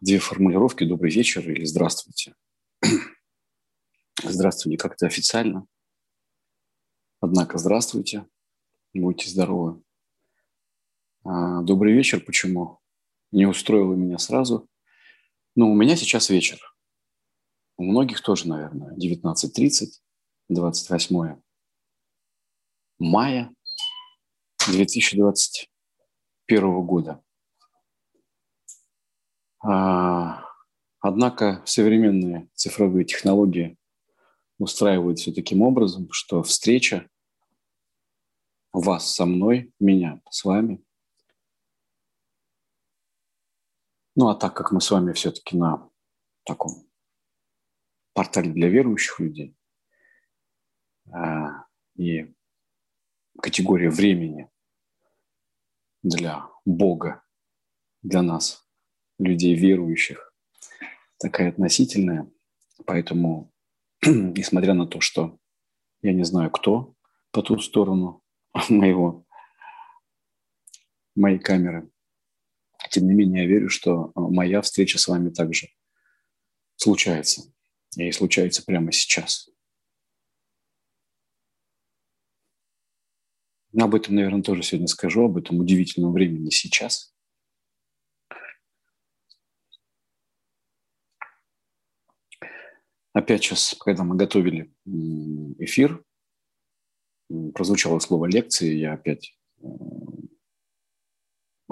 две формулировки «добрый вечер» или «здравствуйте». Здравствуйте как-то официально. Однако здравствуйте, будьте здоровы. А, добрый вечер почему? Не устроило меня сразу. Ну, у меня сейчас вечер. У многих тоже, наверное, 19.30, 28 мая 2021 года. А, однако современные цифровые технологии устраивают все таким образом, что встреча вас со мной, меня с вами. Ну а так как мы с вами все-таки на таком портале для верующих людей а, и категория времени для Бога, для нас людей верующих такая относительная. Поэтому, несмотря на то, что я не знаю, кто по ту сторону моего, моей камеры, тем не менее, я верю, что моя встреча с вами также случается. И случается прямо сейчас. Об этом, наверное, тоже сегодня скажу, об этом удивительном времени сейчас – Опять сейчас, когда мы готовили эфир, прозвучало слово лекции, я опять э,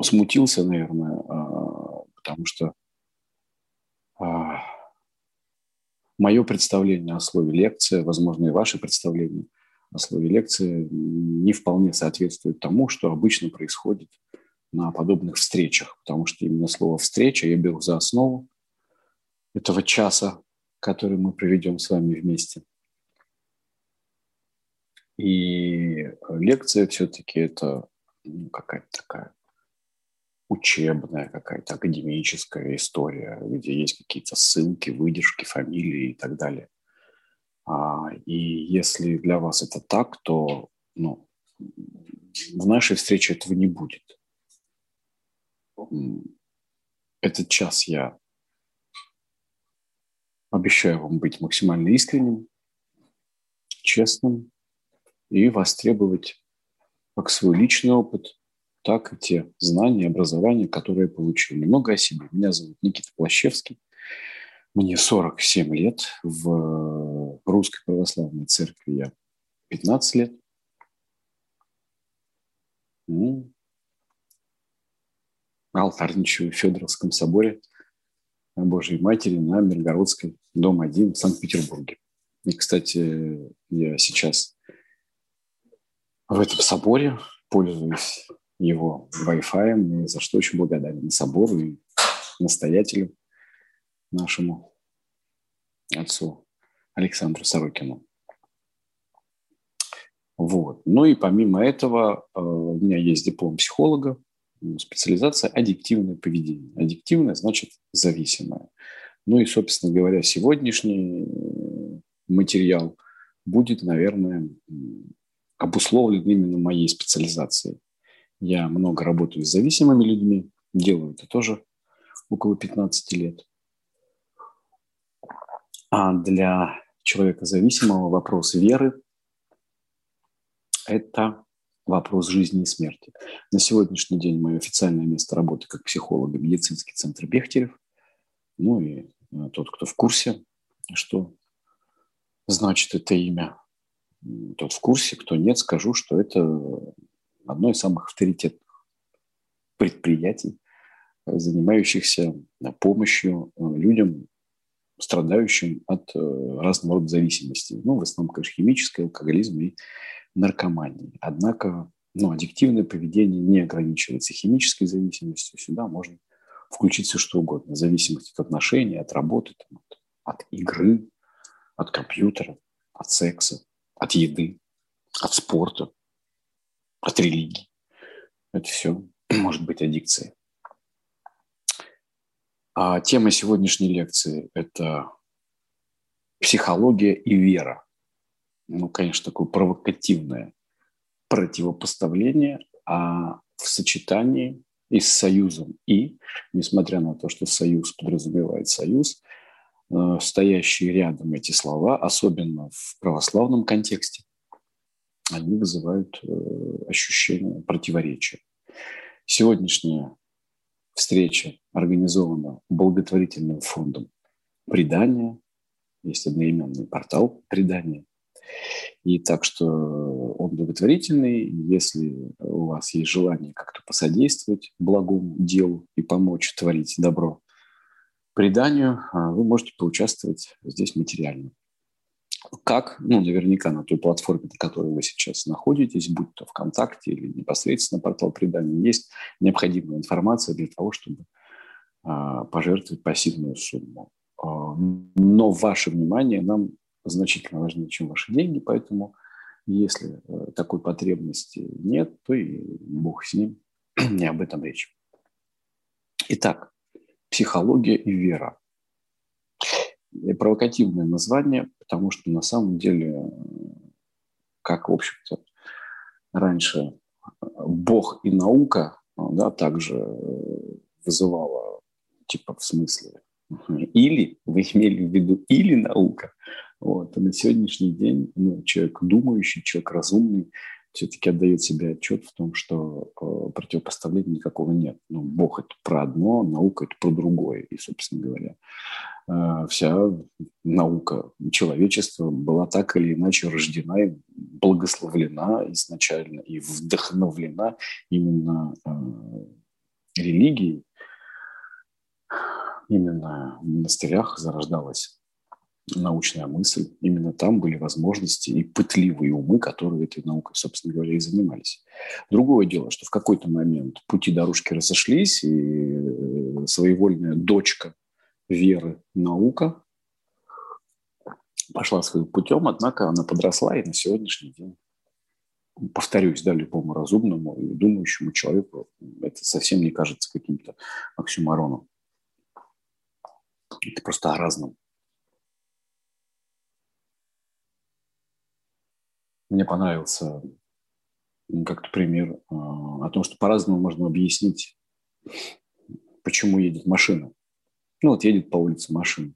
смутился, наверное, а, потому что а, мое представление о слове лекция, возможно, и ваше представление о слове лекция не вполне соответствует тому, что обычно происходит на подобных встречах, потому что именно слово «встреча» я беру за основу этого часа который мы проведем с вами вместе. И лекция все-таки это ну, какая-то такая учебная, какая-то академическая история, где есть какие-то ссылки, выдержки, фамилии и так далее. А, и если для вас это так, то ну, в нашей встрече этого не будет. Этот час я Обещаю вам быть максимально искренним, честным и востребовать как свой личный опыт, так и те знания образования, которые я получил. Немного о себе. Меня зовут Никита Плащевский. Мне 47 лет. В Русской Православной Церкви я 15 лет. Ну, алтарничаю в Федоровском соборе – Божьей Матери на Миргородской, дом 1 в Санкт-Петербурге. И, кстати, я сейчас в этом соборе пользуюсь его Wi-Fi, и за что очень благодарен собору и настоятелю нашему отцу Александру Сорокину. Вот. Ну и помимо этого э, у меня есть диплом психолога, специализация аддиктивное поведение. Аддиктивное значит зависимое. Ну и, собственно говоря, сегодняшний материал будет, наверное, обусловлен именно моей специализацией. Я много работаю с зависимыми людьми, делаю это тоже около 15 лет. А для человека зависимого вопрос веры – это вопрос жизни и смерти. На сегодняшний день мое официальное место работы как психолога – медицинский центр Бехтерев. Ну и э, тот, кто в курсе, что значит это имя, тот в курсе, кто нет, скажу, что это одно из самых авторитетных предприятий, занимающихся помощью э, людям, страдающим от э, разного рода зависимостей. Ну, в основном, конечно, химической, алкоголизм и наркомании. Однако ну, аддиктивное поведение не ограничивается химической зависимостью. Сюда можно включить все что угодно, в зависимости от отношений, от работы, там, от, от игры, от компьютера, от секса, от еды, от спорта, от религии. Это все может быть аддикцией. А тема сегодняшней лекции – это психология и вера. Ну, конечно, такое провокативное противопоставление, а в сочетании и с союзом и, несмотря на то, что союз подразумевает союз, э, стоящие рядом эти слова, особенно в православном контексте, они вызывают э, ощущение противоречия. Сегодняшняя встреча организована благотворительным фондом «Предание». Есть одноименный портал «Предание». И так что он благотворительный. Если у вас есть желание как-то посодействовать благому делу и помочь творить добро преданию, а, вы можете поучаствовать здесь материально. Как? Ну, наверняка на той платформе, на которой вы сейчас находитесь, будь то ВКонтакте или непосредственно портал предания, есть необходимая информация для того, чтобы а, пожертвовать пассивную сумму. А, но ваше внимание нам значительно важнее, чем ваши деньги, поэтому если э, такой потребности нет, то и бог с ним, не об этом речь. Итак, психология и вера. И провокативное название, потому что на самом деле, как, в общем-то, раньше Бог и наука да, также вызывала, типа, в смысле, или, вы имели в виду или наука, вот. А на сегодняшний день ну, человек думающий, человек разумный все-таки отдает себе отчет в том, что э, противопоставления никакого нет. Ну, Бог – это про одно, наука – это про другое. И, собственно говоря, э, вся наука человечества была так или иначе рождена и благословлена изначально и вдохновлена именно э, религией. Именно в монастырях зарождалась научная мысль. Именно там были возможности и пытливые умы, которые этой наукой, собственно говоря, и занимались. Другое дело, что в какой-то момент пути дорожки разошлись, и э, своевольная дочка веры наука пошла своим путем, однако она подросла, и на сегодняшний день повторюсь, да, любому разумному и думающему человеку это совсем не кажется каким-то оксюмароном. Это просто о разном. Мне понравился как-то пример а, о том, что по-разному можно объяснить, почему едет машина. Ну, вот едет по улице машина.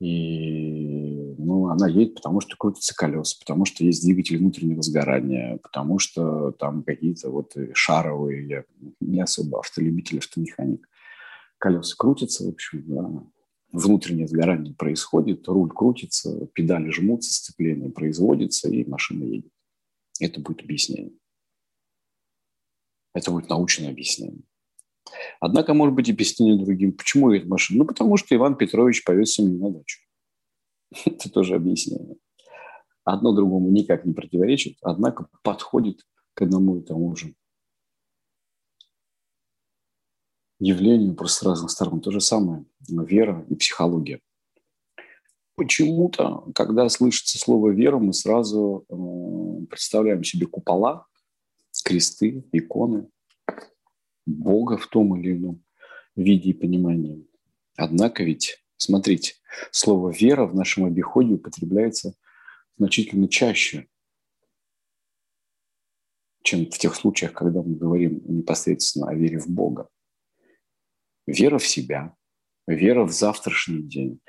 И ну, она едет, потому что крутятся колеса, потому что есть двигатель внутреннего сгорания, потому что там какие-то вот шаровые, я не особо автолюбитель, автомеханик. Колеса крутятся, в общем, да внутреннее сгорание происходит, руль крутится, педали жмутся, сцепление производится, и машина едет. Это будет объяснение. Это будет научное объяснение. Однако, может быть, объяснение другим. Почему едет машина? Ну, потому что Иван Петрович повез семью на дачу. Это тоже объяснение. Одно другому никак не противоречит, однако подходит к одному и тому же явлению просто с разных сторон. То же самое вера и психология. Почему-то, когда слышится слово «вера», мы сразу э, представляем себе купола, кресты, иконы, Бога в том или ином виде и понимании. Однако ведь, смотрите, слово «вера» в нашем обиходе употребляется значительно чаще, чем в тех случаях, когда мы говорим непосредственно о вере в Бога вера в себя, вера в завтрашний день,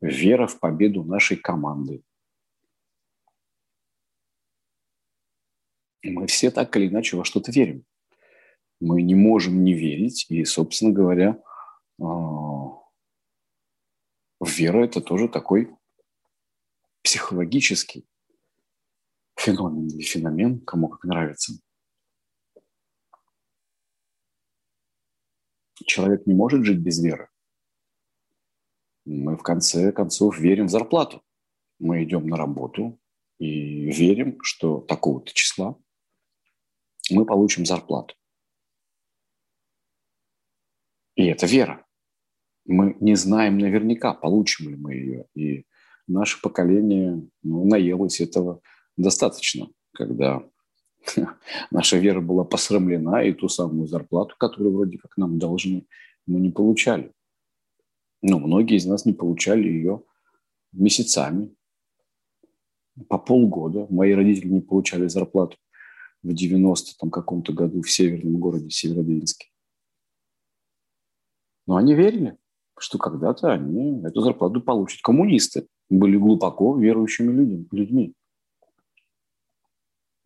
вера в победу нашей команды. Мы все так или иначе во что-то верим. Мы не можем не верить, и, собственно говоря, а, вера – это тоже такой психологический феномен или феномен, кому как нравится – человек не может жить без веры. Мы в конце концов верим в зарплату. Мы идем на работу и верим, что такого-то числа мы получим зарплату. И это вера. Мы не знаем наверняка, получим ли мы ее. И наше поколение ну, наелось этого достаточно, когда наша вера была посрамлена, и ту самую зарплату, которую вроде как нам должны, мы не получали. Ну, многие из нас не получали ее месяцами, по полгода. Мои родители не получали зарплату в 90 там каком-то году в северном городе Северодвинске. Но они верили, что когда-то они эту зарплату получат. Коммунисты были глубоко верующими людьми.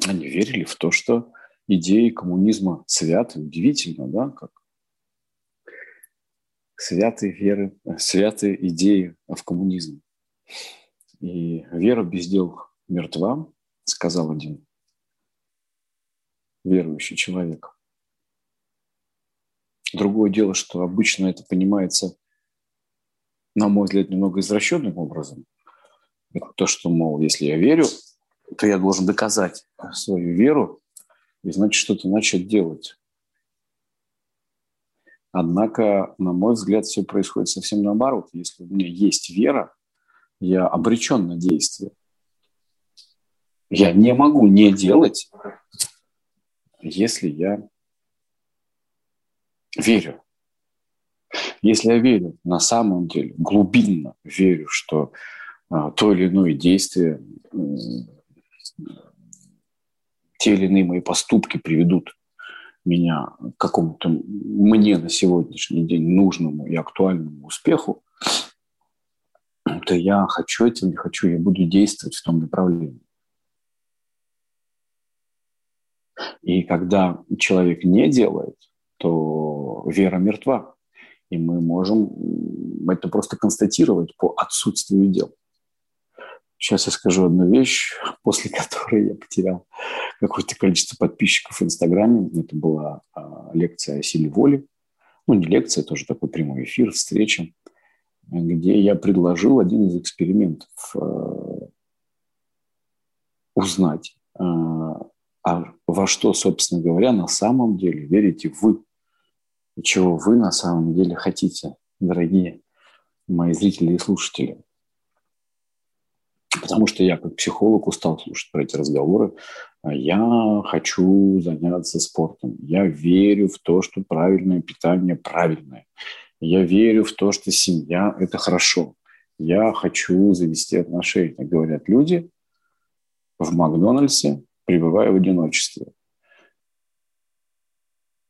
Они верили в то, что идеи коммунизма святы. Удивительно, да, как святые веры, святые идеи в коммунизм. И вера без дел мертва, сказал один верующий человек. Другое дело, что обычно это понимается, на мой взгляд, немного извращенным образом. Это то, что, мол, если я верю, то я должен доказать свою веру и, значит, что-то начать делать. Однако, на мой взгляд, все происходит совсем наоборот. Если у меня есть вера, я обречен на действие. Я не могу не делать, если я верю. Если я верю, на самом деле, глубинно верю, что а, то или иное действие, те или иные мои поступки приведут меня к какому-то мне на сегодняшний день нужному и актуальному успеху, то я хочу этим, не хочу, я буду действовать в том направлении. И когда человек не делает, то вера мертва. И мы можем это просто констатировать по отсутствию дел. Сейчас я скажу одну вещь, после которой я потерял какое-то количество подписчиков в Инстаграме. Это была а, лекция о силе воли. Ну, не лекция, тоже такой прямой эфир, встреча где я предложил один из экспериментов э, узнать, э, а во что, собственно говоря, на самом деле верите вы, чего вы на самом деле хотите, дорогие мои зрители и слушатели. Потому что я как психолог устал слушать про эти разговоры. Я хочу заняться спортом. Я верю в то, что правильное питание правильное. Я верю в то, что семья – это хорошо. Я хочу завести отношения, говорят люди в Макдональдсе, пребывая в одиночестве.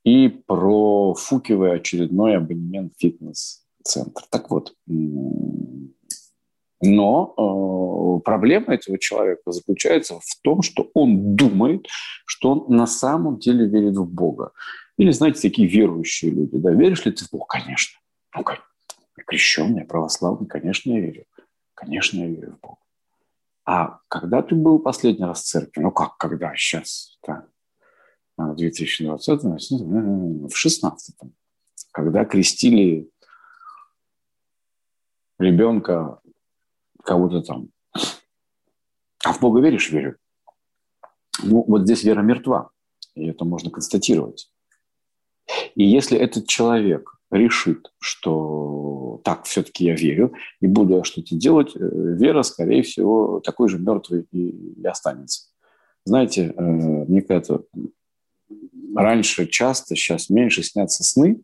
И профукивая очередной абонемент фитнес-центр. Так вот, но э, проблема этого человека заключается в том, что он думает, что он на самом деле верит в Бога. Или, знаете, такие верующие люди. Да, веришь ли ты в Бога? Конечно. Ну, как? Крещенный, православный, конечно, я верю. Конечно, я верю в Бога. А когда ты был последний раз в церкви? Ну как, когда? Сейчас, да. В 2020, в 16 когда крестили ребенка кого-то там. А в Бога веришь? Верю. Ну, вот здесь вера мертва. И это можно констатировать. И если этот человек решит, что так, все-таки я верю и буду что-то делать, э, вера, скорее всего, такой же мертвой и, останется. Знаете, э, мне кажется, раньше часто, сейчас меньше снятся сны,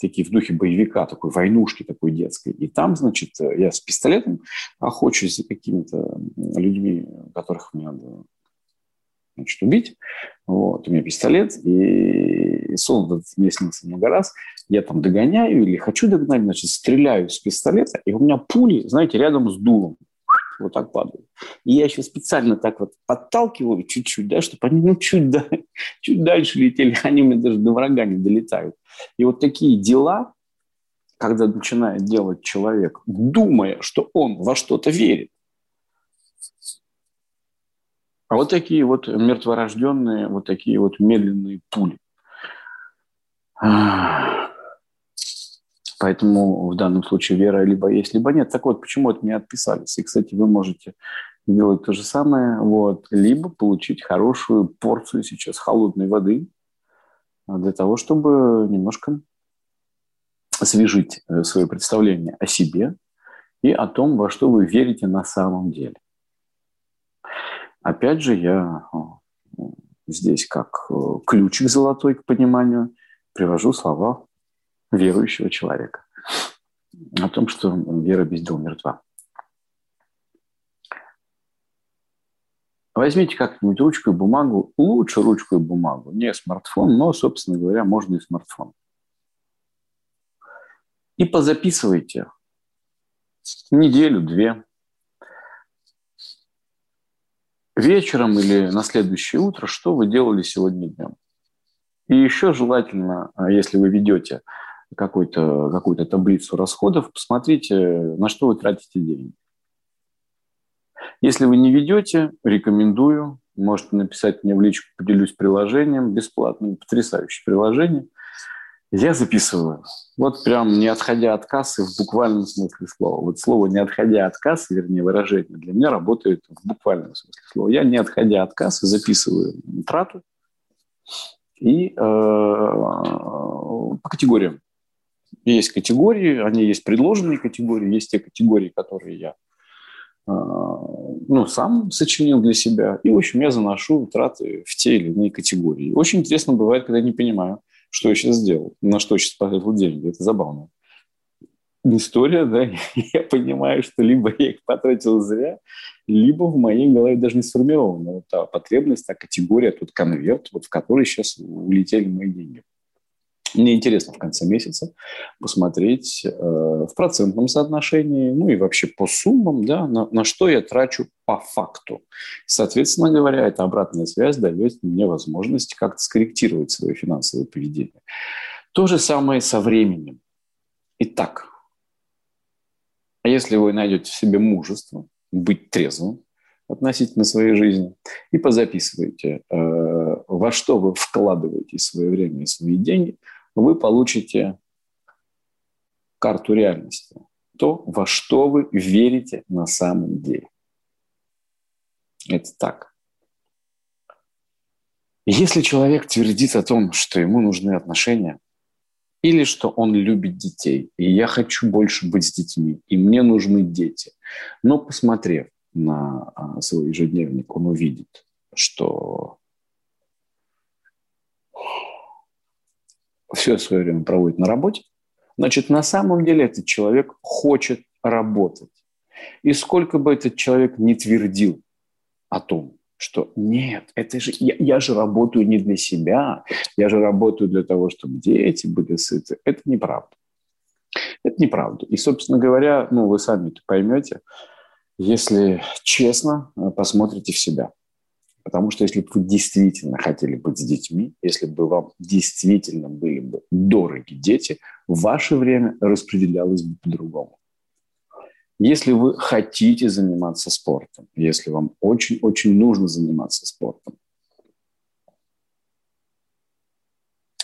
такие в духе боевика, такой войнушки такой детской. И там, значит, я с пистолетом охочусь за какими-то людьми, которых мне надо значит, убить. Вот, у меня пистолет, и, и сон мне снился много раз. Я там догоняю или хочу догнать, значит, стреляю с пистолета, и у меня пули, знаете, рядом с дулом вот падают. И я еще специально так вот подталкиваю чуть-чуть, да, чтобы они ну, чуть, да, чуть дальше летели, они мне даже до врага не долетают. И вот такие дела, когда начинает делать человек, думая, что он во что-то верит, а вот такие вот мертворожденные, вот такие вот медленные пули. Поэтому в данном случае вера либо есть, либо нет. Так вот, почему от меня отписались? И, кстати, вы можете делать то же самое, вот, либо получить хорошую порцию сейчас холодной воды для того, чтобы немножко освежить э, свое представление о себе и о том, во что вы верите на самом деле. Опять же, я здесь как э, ключик золотой к пониманию привожу слова верующего человека о том, что вера без дел мертва. Возьмите как-нибудь ручку и бумагу, лучше ручку и бумагу, не смартфон, но, собственно говоря, можно и смартфон. И позаписывайте неделю-две. Вечером или на следующее утро, что вы делали сегодня днем. И еще желательно, если вы ведете какую-то какую таблицу расходов, посмотрите, на что вы тратите деньги. Если вы не ведете, рекомендую. Можете написать мне в личку, поделюсь приложением бесплатным, потрясающее приложение. Я записываю. Вот прям не отходя от кассы в буквальном смысле слова. Вот слово «не отходя от кассы», вернее, выражение, для меня работает в буквальном смысле слова. Я, не отходя от кассы, записываю траты и э, по категориям. Есть категории, они есть предложенные категории, есть те категории, которые я а, ну, сам сочинил для себя. И, в общем, я заношу траты в те или иные категории. Очень интересно бывает, когда я не понимаю, что я сейчас сделал, на что сейчас потратил деньги. Это забавно. История, да, я понимаю, что либо я их потратил зря, либо в моей голове даже не сформирована вот та потребность, та категория, тот конверт, вот в который сейчас улетели мои деньги. Мне интересно в конце месяца посмотреть э, в процентном соотношении, ну и вообще по суммам, да, на, на что я трачу по факту. Соответственно говоря, эта обратная связь дает мне возможность как-то скорректировать свое финансовое поведение. То же самое со временем. Итак, если вы найдете в себе мужество быть трезвым относительно своей жизни и позаписываете, э, во что вы вкладываете свое время и свои деньги – вы получите карту реальности. То, во что вы верите на самом деле. Это так. Если человек твердит о том, что ему нужны отношения, или что он любит детей, и я хочу больше быть с детьми, и мне нужны дети, но посмотрев на а, свой ежедневник, он увидит, что все свое время проводит на работе, значит, на самом деле этот человек хочет работать. И сколько бы этот человек не твердил о том, что нет, это же я, я же работаю не для себя, я же работаю для того, чтобы дети были сыты. Это неправда. Это неправда. И, собственно говоря, ну, вы сами это поймете, если честно посмотрите в себя – Потому что если бы вы действительно хотели быть с детьми, если бы вам действительно были бы дороги дети, ваше время распределялось бы по-другому. Если вы хотите заниматься спортом, если вам очень-очень нужно заниматься спортом,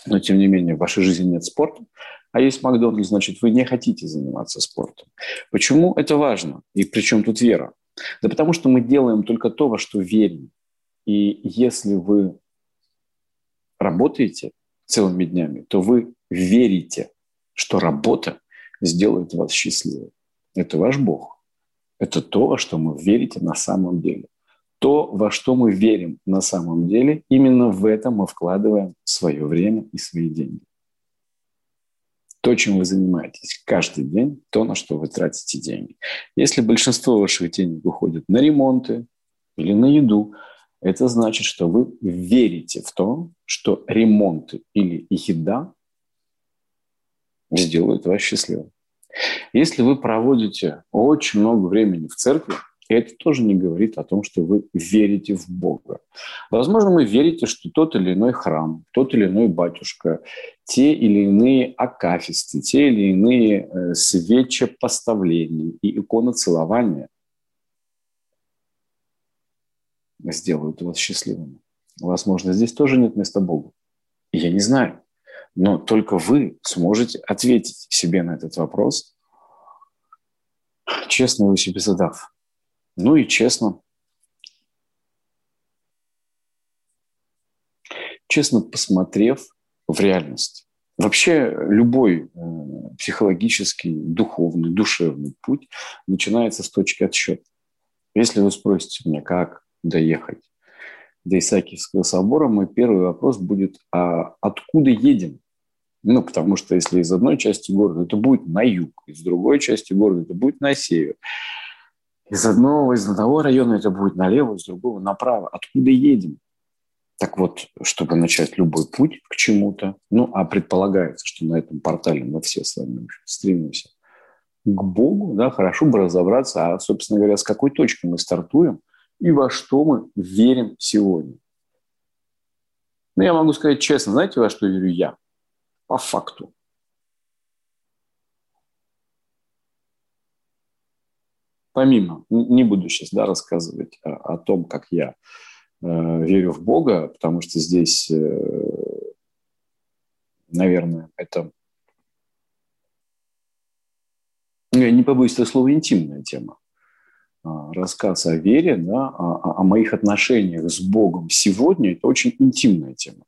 но тем не менее в вашей жизни нет спорта, а есть Макдональдс, значит, вы не хотите заниматься спортом. Почему это важно? И причем тут вера? Да потому что мы делаем только то, во что верим. И если вы работаете целыми днями, то вы верите, что работа сделает вас счастливым. Это ваш Бог. Это то, во что мы верите на самом деле. То, во что мы верим на самом деле, именно в это мы вкладываем свое время и свои деньги. То, чем вы занимаетесь каждый день, то, на что вы тратите деньги. Если большинство ваших денег уходит на ремонты или на еду, это значит, что вы верите в то, что ремонты или еда сделают вас счастливым. Если вы проводите очень много времени в церкви, это тоже не говорит о том, что вы верите в Бога. Возможно, вы верите, что тот или иной храм, тот или иной батюшка, те или иные акафисты, те или иные э, свечепоставления и иконоцелования – сделают вас счастливыми. Возможно, здесь тоже нет места Богу. Я не знаю. Но только вы сможете ответить себе на этот вопрос, честно его себе задав. Ну и честно, честно посмотрев в реальность. Вообще любой э, психологический, духовный, душевный путь начинается с точки отсчета. Если вы спросите меня, как доехать до Исаакиевского собора, мой первый вопрос будет, а откуда едем? Ну, потому что если из одной части города, это будет на юг, из другой части города это будет на север. Из одного, из одного района это будет налево, из другого направо. Откуда едем? Так вот, чтобы начать любой путь к чему-то, ну, а предполагается, что на этом портале мы все с вами стремимся к Богу, да, хорошо бы разобраться, а, собственно говоря, с какой точки мы стартуем и во что мы верим сегодня. Ну, я могу сказать честно, знаете, во что верю я? По факту. Помимо, не буду сейчас да, рассказывать о, о том, как я Э, верю в Бога, потому что здесь, э, наверное, это, ну, я не побоюсь этого слова, интимная тема. А, рассказ о вере, да, о, о моих отношениях с Богом сегодня – это очень интимная тема.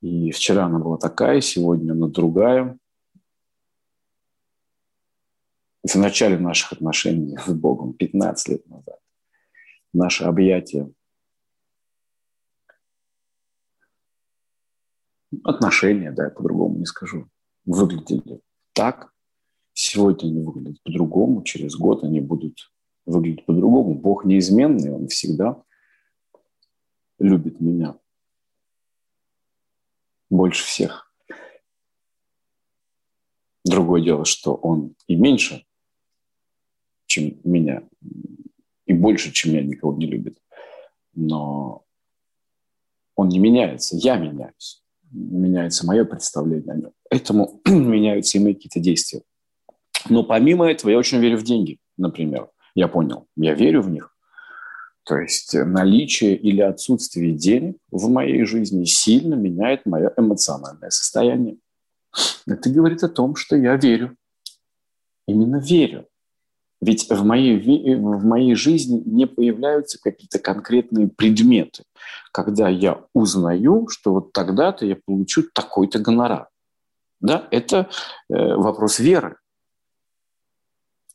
И вчера она была такая, сегодня она другая. В начале наших отношений с Богом, 15 лет назад, наше объятие отношения, да, я по-другому не скажу, выглядели так, сегодня они выглядят по-другому, через год они будут выглядеть по-другому. Бог неизменный, Он всегда любит меня больше всех. Другое дело, что Он и меньше, чем меня, и больше, чем я, никого не любит. Но он не меняется, я меняюсь меняется мое представление о нем. Поэтому меняются и мои какие-то действия. Но помимо этого я очень верю в деньги, например. Я понял, я верю в них. То есть наличие или отсутствие денег в моей жизни сильно меняет мое эмоциональное состояние. Это говорит о том, что я верю. Именно верю. Ведь в моей, в моей жизни не появляются какие-то конкретные предметы, когда я узнаю, что вот тогда-то я получу такой-то гонорар. Да, это э, вопрос веры.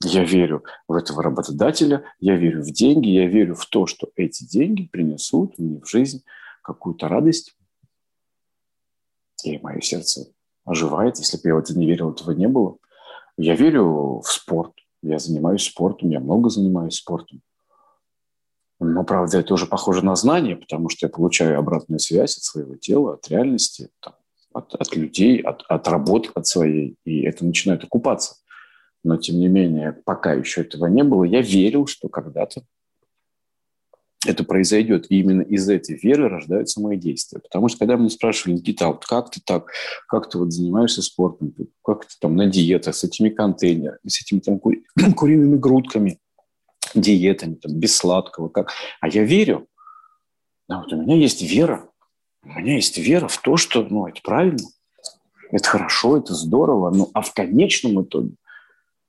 Я верю в этого работодателя, я верю в деньги, я верю в то, что эти деньги принесут мне в жизнь какую-то радость. И мое сердце оживает. Если бы я в это не верил, этого не было. Я верю в спорт. Я занимаюсь спортом, я много занимаюсь спортом. Но, правда, это уже похоже на знание, потому что я получаю обратную связь от своего тела, от реальности, от, от людей, от, от работы от своей, и это начинает окупаться. Но, тем не менее, пока еще этого не было, я верил, что когда-то это произойдет. И именно из этой веры рождаются мои действия. Потому что когда меня спрашивали, Никита, а вот как ты так, как ты вот занимаешься спортом, как ты там на диетах с этими контейнерами, с этими там кури- куриными грудками, диетами, там, без сладкого, как? А я верю. Да, вот у меня есть вера. У меня есть вера в то, что ну, это правильно, это хорошо, это здорово. Ну, а в конечном итоге,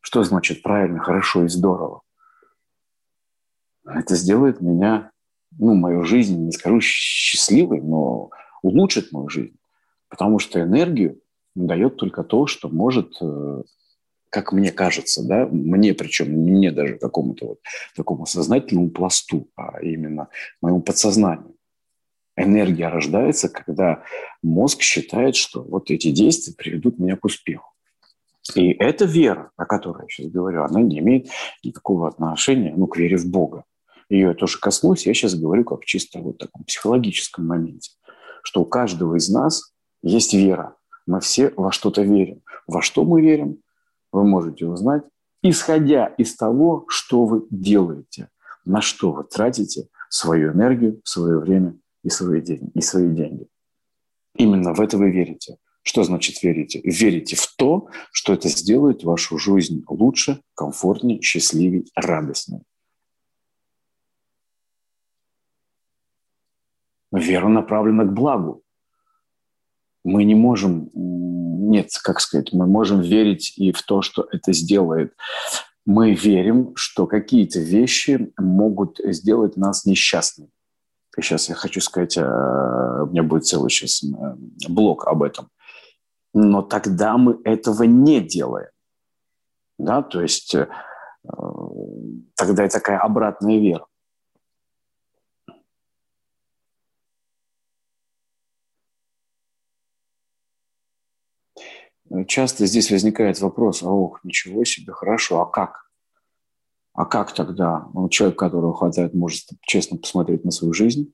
что значит правильно, хорошо и здорово? это сделает меня, ну, мою жизнь, не скажу счастливой, но улучшит мою жизнь. Потому что энергию дает только то, что может, э, как мне кажется, да, мне, причем не мне даже какому-то вот такому сознательному пласту, а именно моему подсознанию. Энергия рождается, когда мозг считает, что вот эти действия приведут меня к успеху. И эта вера, о которой я сейчас говорю, она не имеет никакого отношения ну, к вере в Бога ее я тоже коснусь, я сейчас говорю как чисто вот таком психологическом моменте, что у каждого из нас есть вера. Мы все во что-то верим. Во что мы верим, вы можете узнать, исходя из того, что вы делаете, на что вы тратите свою энергию, свое время и свои деньги. И свои деньги. Именно в это вы верите. Что значит верите? Верите в то, что это сделает вашу жизнь лучше, комфортнее, счастливее, радостнее. Вера направлена к благу. Мы не можем, нет, как сказать, мы можем верить и в то, что это сделает. Мы верим, что какие-то вещи могут сделать нас несчастными. сейчас я хочу сказать, э, у меня будет целый сейчас блок об этом. Но тогда мы этого не делаем. Да, то есть э, тогда и такая обратная вера. Часто здесь возникает вопрос, а ох, ничего себе, хорошо, а как? А как тогда ну, человек, которого хватает, может честно посмотреть на свою жизнь?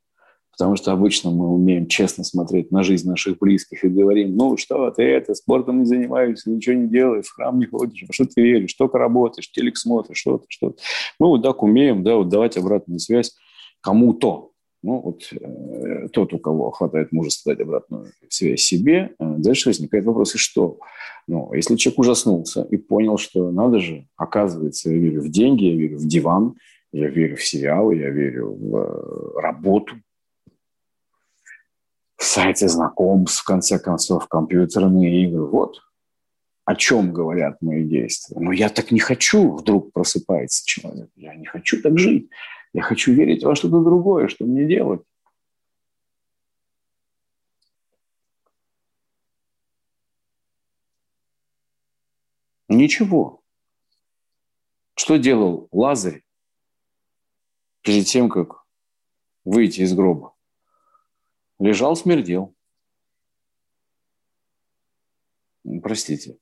Потому что обычно мы умеем честно смотреть на жизнь наших близких и говорим, ну что ты это, спортом не занимаешься, ничего не делаешь, в храм не ходишь, а что ты веришь, только работаешь, телек смотришь, что-то, что-то. Мы вот так умеем, да, вот давать обратную связь кому-то. Ну, вот э, тот, у кого хватает мужества дать обратную связь себе, э, дальше возникает вопрос, и что? Ну, если человек ужаснулся и понял, что надо же, оказывается, я верю в деньги, я верю в диван, я верю в сериалы, я верю в э, работу, в сайты знакомств, в конце концов, компьютерные игры. Вот о чем говорят мои действия. Но я так не хочу, вдруг просыпается человек. Я не хочу так жить. Я хочу верить во что-то другое, что мне делать. Ничего. Что делал Лазарь перед тем, как выйти из гроба? Лежал, смердел. Простите.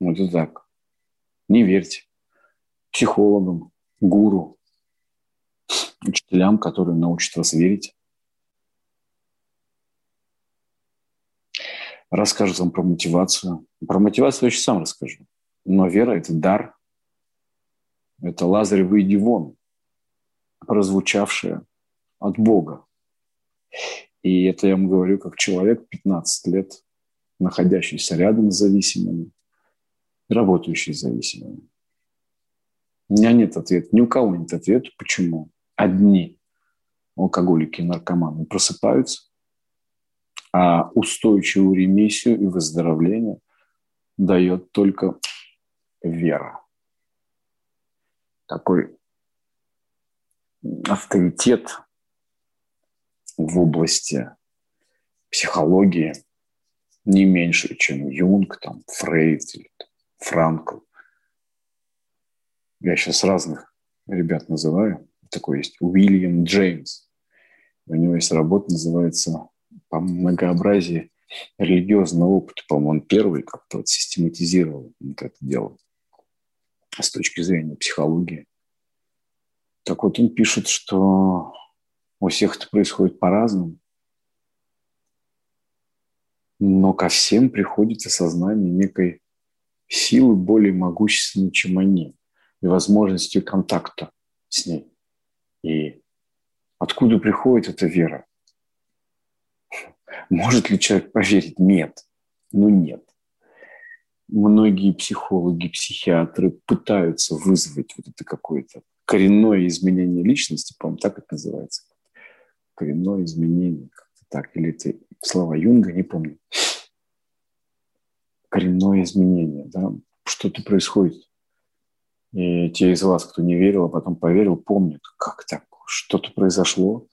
Вот и так. Не верьте психологам, гуру, учителям, которые научат вас верить. Расскажут вам про мотивацию. Про мотивацию я еще сам расскажу. Но вера – это дар. Это Лазарь, выйди вон, прозвучавшее от Бога. И это я вам говорю как человек 15 лет, находящийся рядом с зависимыми, работающий с зависимыми. У меня нет ответа, ни у кого нет ответа, почему одни алкоголики и наркоманы просыпаются, а устойчивую ремиссию и выздоровление дает только вера. Такой авторитет в области психологии не меньше, чем Юнг, там, Фрейд или там, Франкл. Я сейчас разных ребят называю. Такой есть Уильям Джеймс. У него есть работа, называется по многообразии религиозного опыта. По-моему, он первый как-то вот систематизировал вот это дело с точки зрения психологии. Так вот, он пишет, что у всех это происходит по-разному. Но ко всем приходит осознание некой силы более могущественной, чем они и возможностью контакта с ней. И откуда приходит эта вера? Может ли человек поверить? Нет. Ну нет. Многие психологи, психиатры пытаются вызвать вот это какое-то коренное изменение личности, по-моему, так это называется. Коренное изменение, как-то так. Или это слова Юнга, не помню. Коренное изменение, да. Что-то происходит и те из вас, кто не верил, а потом поверил, помнят, как так, что-то произошло.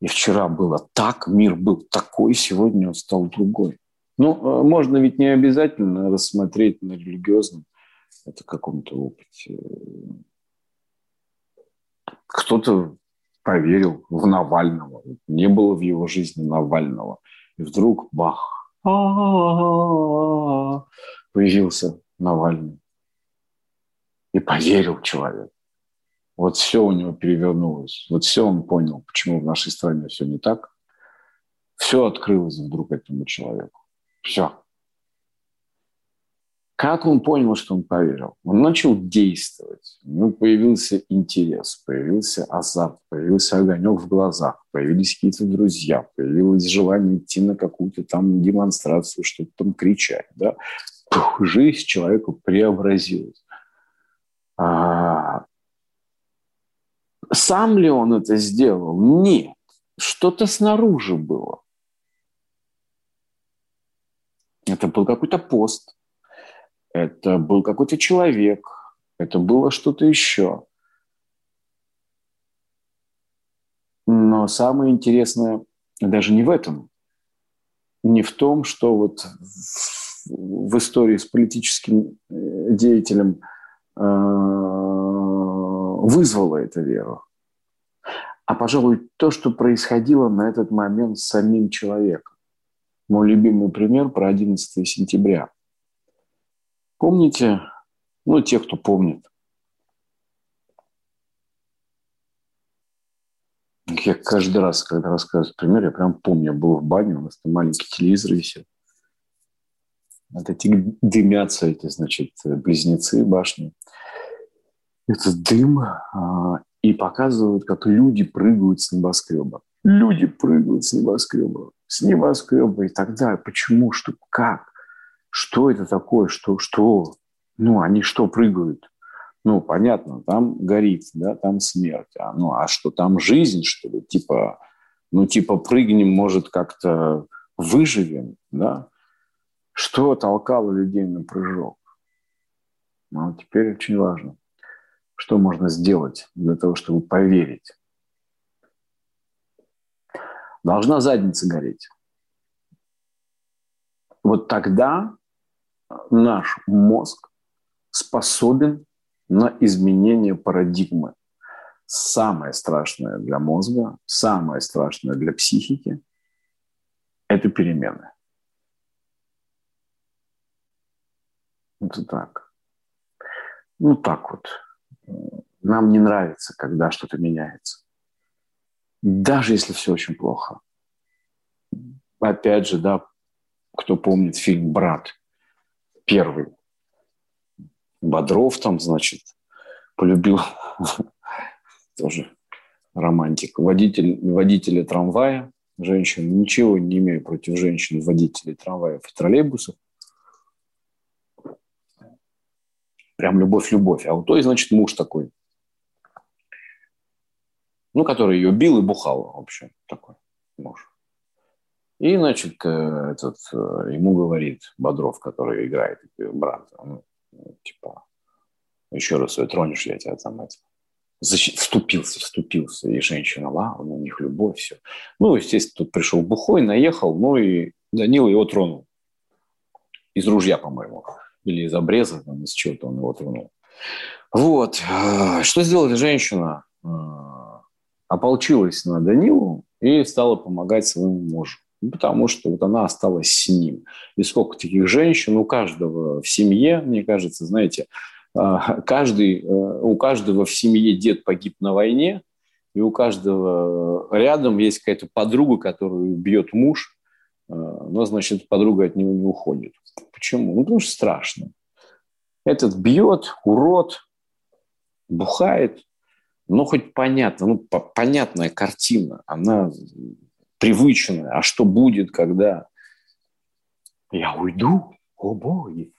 И вчера было так, мир был такой, сегодня он стал другой. Ну, э, можно ведь не обязательно рассмотреть на религиозном это каком-то опыте. Кто-то поверил в Навального. Не было в его жизни Навального. И вдруг бах, появился Навальный. И поверил человек. Вот все у него перевернулось. Вот все он понял, почему в нашей стране все не так. Все открылось вдруг этому человеку. Все. Как он понял, что он поверил? Он начал действовать. У него появился интерес, появился азарт, появился огонек в глазах, появились какие-то друзья, появилось желание идти на какую-то там демонстрацию, что-то там кричать. Да? Жизнь человека преобразилась. А, сам ли он это сделал? Нет. Что-то снаружи было. Это был какой-то пост, это был какой-то человек, это было что-то еще. Но самое интересное даже не в этом. не в том, что вот в, истории с политическим э, деятелем э, вызвало эту веру, а, пожалуй, то, что происходило на этот момент с самим человеком. Мой любимый пример про 11 сентября. Помните, ну, те, кто помнит, Я каждый раз, когда рассказываю пример, я прям помню, я был в бане, у нас там маленький телевизор висел. Вот эти дымятся эти, значит, близнецы башни. Это дым, а, и показывают, как люди прыгают с небоскреба. Люди прыгают с небоскреба, с небоскреба и так далее. Почему? Что? Как? Что это такое? Что? Что? Ну, они что прыгают? Ну, понятно, там горит, да, там смерть. А, ну, а что, там жизнь, что ли? Типа, ну, типа прыгнем, может, как-то выживем, да? Что толкало людей на прыжок? Ну, теперь очень важно, что можно сделать для того, чтобы поверить. Должна задница гореть. Вот тогда наш мозг способен на изменение парадигмы. Самое страшное для мозга, самое страшное для психики – это перемены. Это так. Ну, так вот. Нам не нравится, когда что-то меняется. Даже если все очень плохо. Опять же, да, кто помнит фильм «Брат», первый, Бодров там, значит, полюбил тоже романтик. Водитель, водителя трамвая, женщин. Ничего не имею против женщин, водителей трамваев и троллейбусов. Прям любовь-любовь. А у той, значит, муж такой. Ну, который ее бил и бухал, в общем, такой. И, значит, э, этот, э, ему говорит Бодров, который играет брат, ну, типа, еще раз ее тронешь, я тебя там это, защит, вступился, вступился, и женщина, ладно, у них любовь, все. Ну, естественно, тут пришел бухой, наехал, ну и Данила его тронул. Из ружья, по-моему, или из обреза, там, из чего-то он его тронул. Вот. Что сделала женщина? Ополчилась на Данилу и стала помогать своему мужу. Потому что вот она осталась с ним. И сколько таких женщин у каждого в семье, мне кажется, знаете, а, каждый, э, у каждого в семье дед погиб на войне, и у каждого рядом есть какая-то подруга, которую бьет муж, э, но, значит, подруга от него не уходит. Почему? Ну, потому что страшно. Этот бьет, урод, бухает, но хоть понятно, ну, понятная картина, она привычное. А что будет, когда я уйду? О, боги!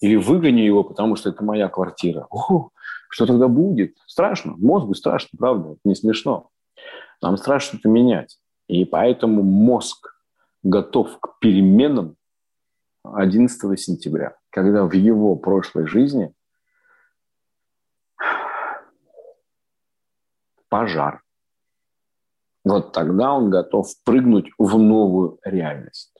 Или выгоню его, потому что это моя квартира. О, что тогда будет? Страшно. Мозгу страшно, правда. Это не смешно. Нам страшно это менять. И поэтому мозг готов к переменам 11 сентября, когда в его прошлой жизни пожар, вот тогда он готов прыгнуть в новую реальность.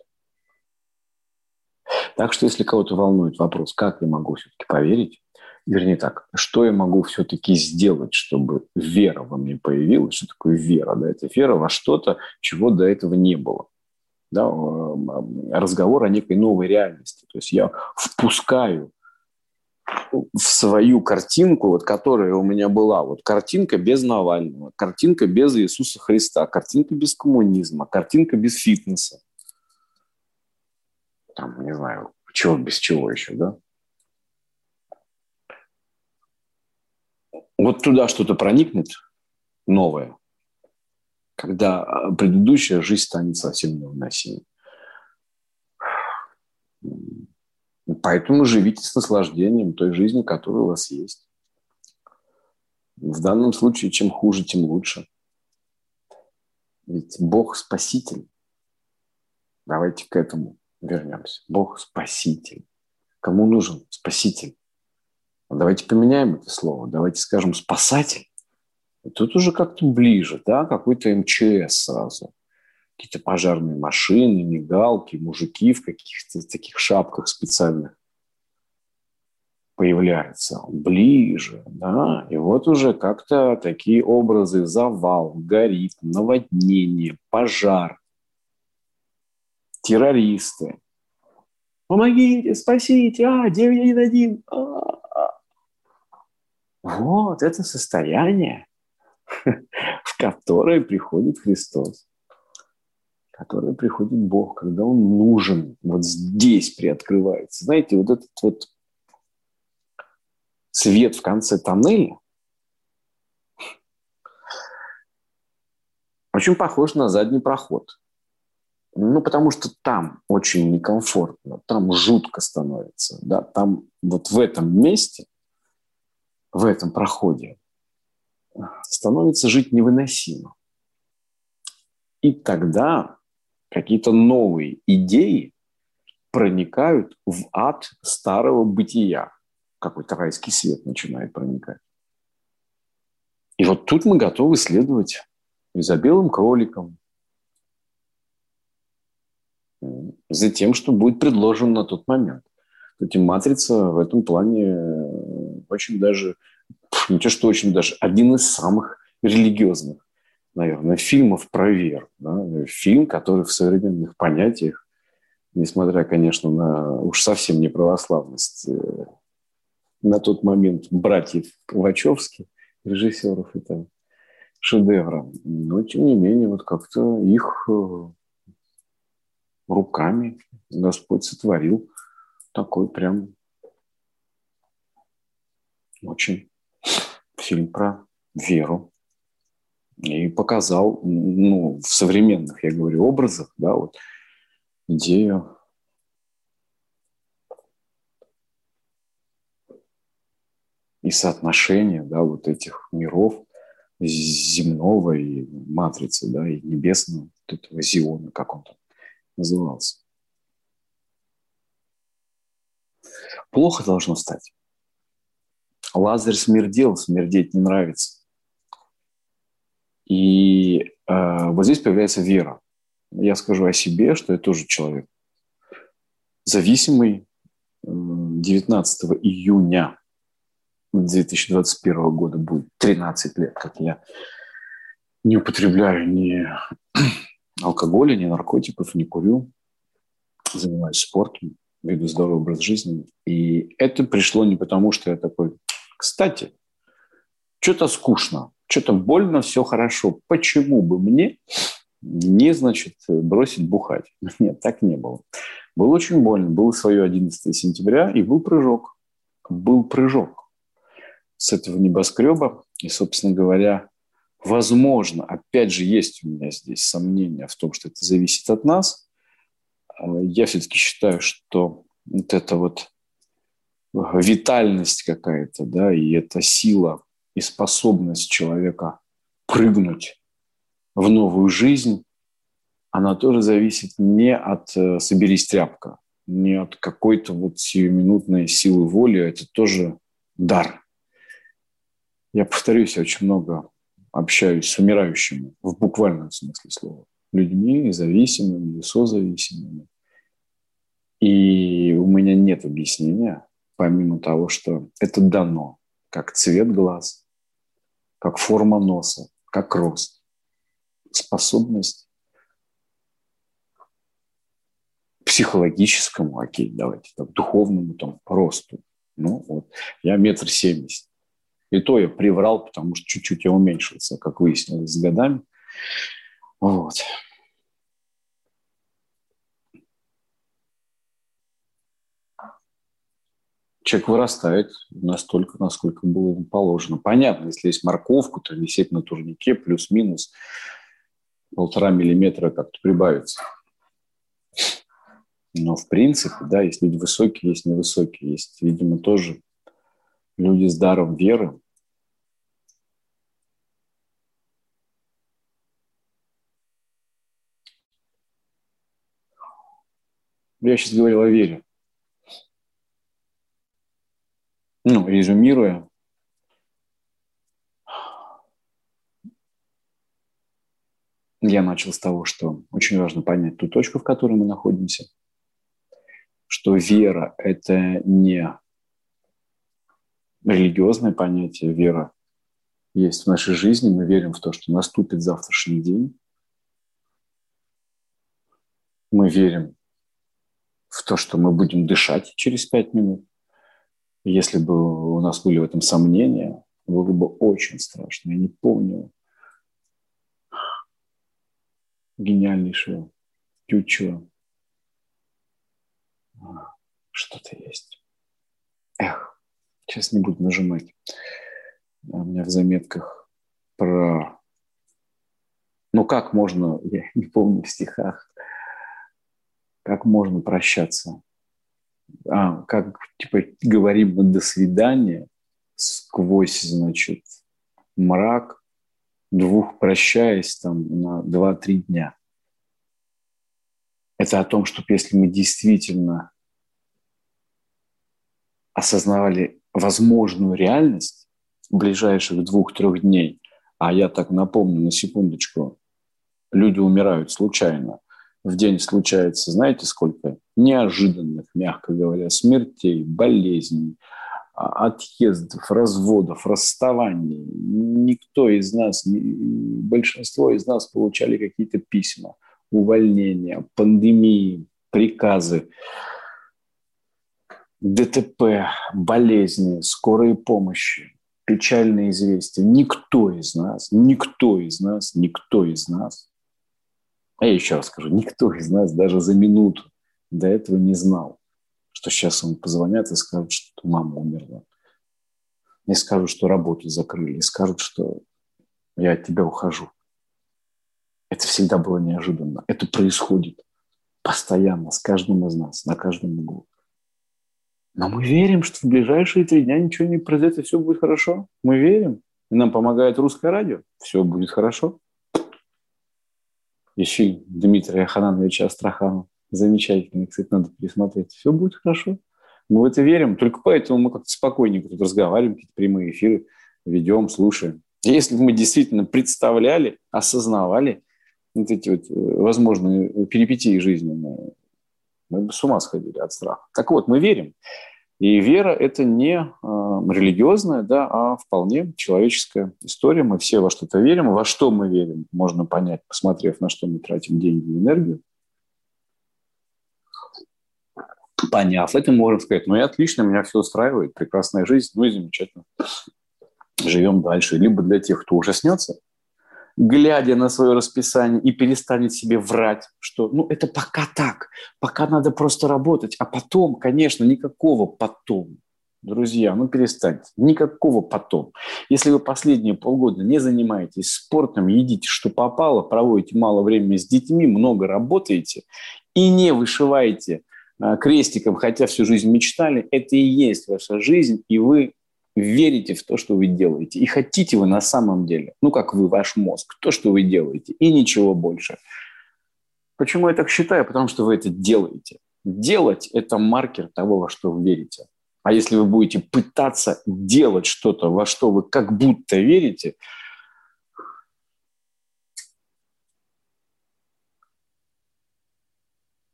Так что, если кого-то волнует вопрос, как я могу все-таки поверить, вернее так, что я могу все-таки сделать, чтобы вера во мне появилась, что такое вера? Да? Это вера во что-то, чего до этого не было. Да? Разговор о некой новой реальности. То есть я впускаю в свою картинку, вот, которая у меня была, вот картинка без Навального, картинка без Иисуса Христа, картинка без коммунизма, картинка без фитнеса. Там, не знаю, чего без чего еще, да? Вот туда что-то проникнет новое, когда предыдущая жизнь станет совсем невыносимой. Поэтому живите с наслаждением той жизни, которая у вас есть. В данном случае, чем хуже, тем лучше. Ведь Бог – спаситель. Давайте к этому вернемся. Бог – спаситель. Кому нужен спаситель? Давайте поменяем это слово. Давайте скажем «спасатель». И тут уже как-то ближе, да, какой-то МЧС сразу. Какие-то пожарные машины, мигалки, мужики в каких-то таких шапках специальных появляются ближе, да, и вот уже как-то такие образы завал, горит, наводнение, пожар, террористы. Помогите, спасите, а, 911, а, а. Вот это состояние, в которое приходит Христос, в которое приходит Бог, когда Он нужен, вот здесь приоткрывается. Знаете, вот этот вот свет в конце тоннеля очень похож на задний проход. Ну, потому что там очень некомфортно, там жутко становится. Да? Там вот в этом месте, в этом проходе становится жить невыносимо. И тогда какие-то новые идеи проникают в ад старого бытия какой-то райский свет начинает проникать. И вот тут мы готовы следовать за белым кроликом, за тем, что будет предложено на тот момент. Кстати, «Матрица» в этом плане э, очень даже, не то что очень даже, один из самых религиозных, наверное, фильмов про веру. Да? Фильм, который в современных понятиях, несмотря, конечно, на уж совсем не православность э, на тот момент братьев Вачовски, режиссеров это шедевра. Но, тем не менее, вот как-то их э, руками Господь сотворил такой прям очень фильм про веру. И показал, ну, в современных, я говорю, образах, да, вот идею и соотношение да, вот этих миров земного и матрицы, да, и небесного, вот этого Зиона, как он там назывался. Плохо должно стать. Лазарь смердел, смердеть не нравится. И э, вот здесь появляется вера. Я скажу о себе, что я тоже человек зависимый 19 июня 2021 года будет 13 лет, как я не употребляю ни алкоголя, ни наркотиков, не курю, занимаюсь спортом, веду здоровый образ жизни. И это пришло не потому, что я такой, кстати, что-то скучно, что-то больно, все хорошо. Почему бы мне не, значит, бросить бухать? Нет, так не было. Было очень больно. Было свое 11 сентября, и был прыжок. Был прыжок с этого небоскреба. И, собственно говоря, возможно, опять же, есть у меня здесь сомнения в том, что это зависит от нас. А, я все-таки считаю, что вот эта вот витальность какая-то, да, и эта сила и способность человека прыгнуть в новую жизнь, она тоже зависит не от э, «соберись тряпка», не от какой-то вот сиюминутной силы воли, это тоже дар – я повторюсь, я очень много общаюсь с умирающими в буквальном смысле слова людьми, зависимыми, созависимыми. И у меня нет объяснения, помимо того, что это дано, как цвет глаз, как форма носа, как рост, способность психологическому, окей, давайте так, духовному там, росту. Ну, вот, я метр семьдесят. И то я приврал, потому что чуть-чуть я уменьшился, как выяснилось с годами. Вот. Человек вырастает настолько, насколько было ему положено. Понятно, если есть морковку, то висеть на турнике плюс-минус полтора миллиметра как-то прибавится. Но в принципе, да, есть люди высокие, есть невысокие. Есть, видимо, тоже люди с даром веры, Я сейчас говорил о вере. Ну, резюмируя, Я начал с того, что очень важно понять ту точку, в которой мы находимся, что вера – это не религиозное понятие, вера есть в нашей жизни, мы верим в то, что наступит завтрашний день, мы верим в то, что мы будем дышать через пять минут. Если бы у нас были в этом сомнения, было бы очень страшно. Я не помню гениальнейшего Тютчева. Что-то есть. Эх, сейчас не буду нажимать. У меня в заметках про... Ну, как можно, я не помню в стихах, как можно прощаться? А, как, типа, говорим «до свидания» сквозь, значит, мрак, двух прощаясь там на два-три дня. Это о том, что если мы действительно осознавали возможную реальность ближайших двух-трех дней, а я так напомню на секундочку, люди умирают случайно, в день случается, знаете, сколько? Неожиданных, мягко говоря, смертей, болезней, а, отъездов, разводов, расставаний. Никто из нас, большинство из нас получали какие-то письма, увольнения, пандемии, приказы, ДТП, болезни, скорые помощи, печальные известия. Никто из нас, никто из нас, никто из нас а я еще раз скажу, никто из нас даже за минуту до этого не знал, что сейчас ему позвонят и скажут, что мама умерла. Не скажут, что работу закрыли, и скажут, что я от тебя ухожу. Это всегда было неожиданно. Это происходит постоянно с каждым из нас, на каждом углу. Но мы верим, что в ближайшие три дня ничего не произойдет, и все будет хорошо. Мы верим. И нам помогает русское радио. Все будет хорошо ищи Дмитрия Ханановича Астрахана. Замечательно, кстати, надо пересмотреть. Все будет хорошо. Мы в это верим. Только поэтому мы как-то спокойненько тут разговариваем, какие-то прямые эфиры ведем, слушаем. Если бы мы действительно представляли, осознавали вот эти вот э, возможные перипетии жизни, мы, мы бы с ума сходили от страха. Так вот, мы верим. И вера – это не э, религиозная, да, а вполне человеческая история. Мы все во что-то верим. Во что мы верим, можно понять, посмотрев, на что мы тратим деньги и энергию. Поняв это, можем сказать, ну и отлично, меня все устраивает, прекрасная жизнь, ну и замечательно. Живем дальше. Либо для тех, кто ужаснется – глядя на свое расписание и перестанет себе врать, что ну это пока так, пока надо просто работать, а потом, конечно, никакого потом. Друзья, ну перестаньте. Никакого потом. Если вы последние полгода не занимаетесь спортом, едите, что попало, проводите мало времени с детьми, много работаете и не вышиваете а, крестиком, хотя всю жизнь мечтали, это и есть ваша жизнь, и вы верите в то, что вы делаете, и хотите вы на самом деле, ну, как вы, ваш мозг, то, что вы делаете, и ничего больше. Почему я так считаю? Потому что вы это делаете. Делать – это маркер того, во что вы верите. А если вы будете пытаться делать что-то, во что вы как будто верите,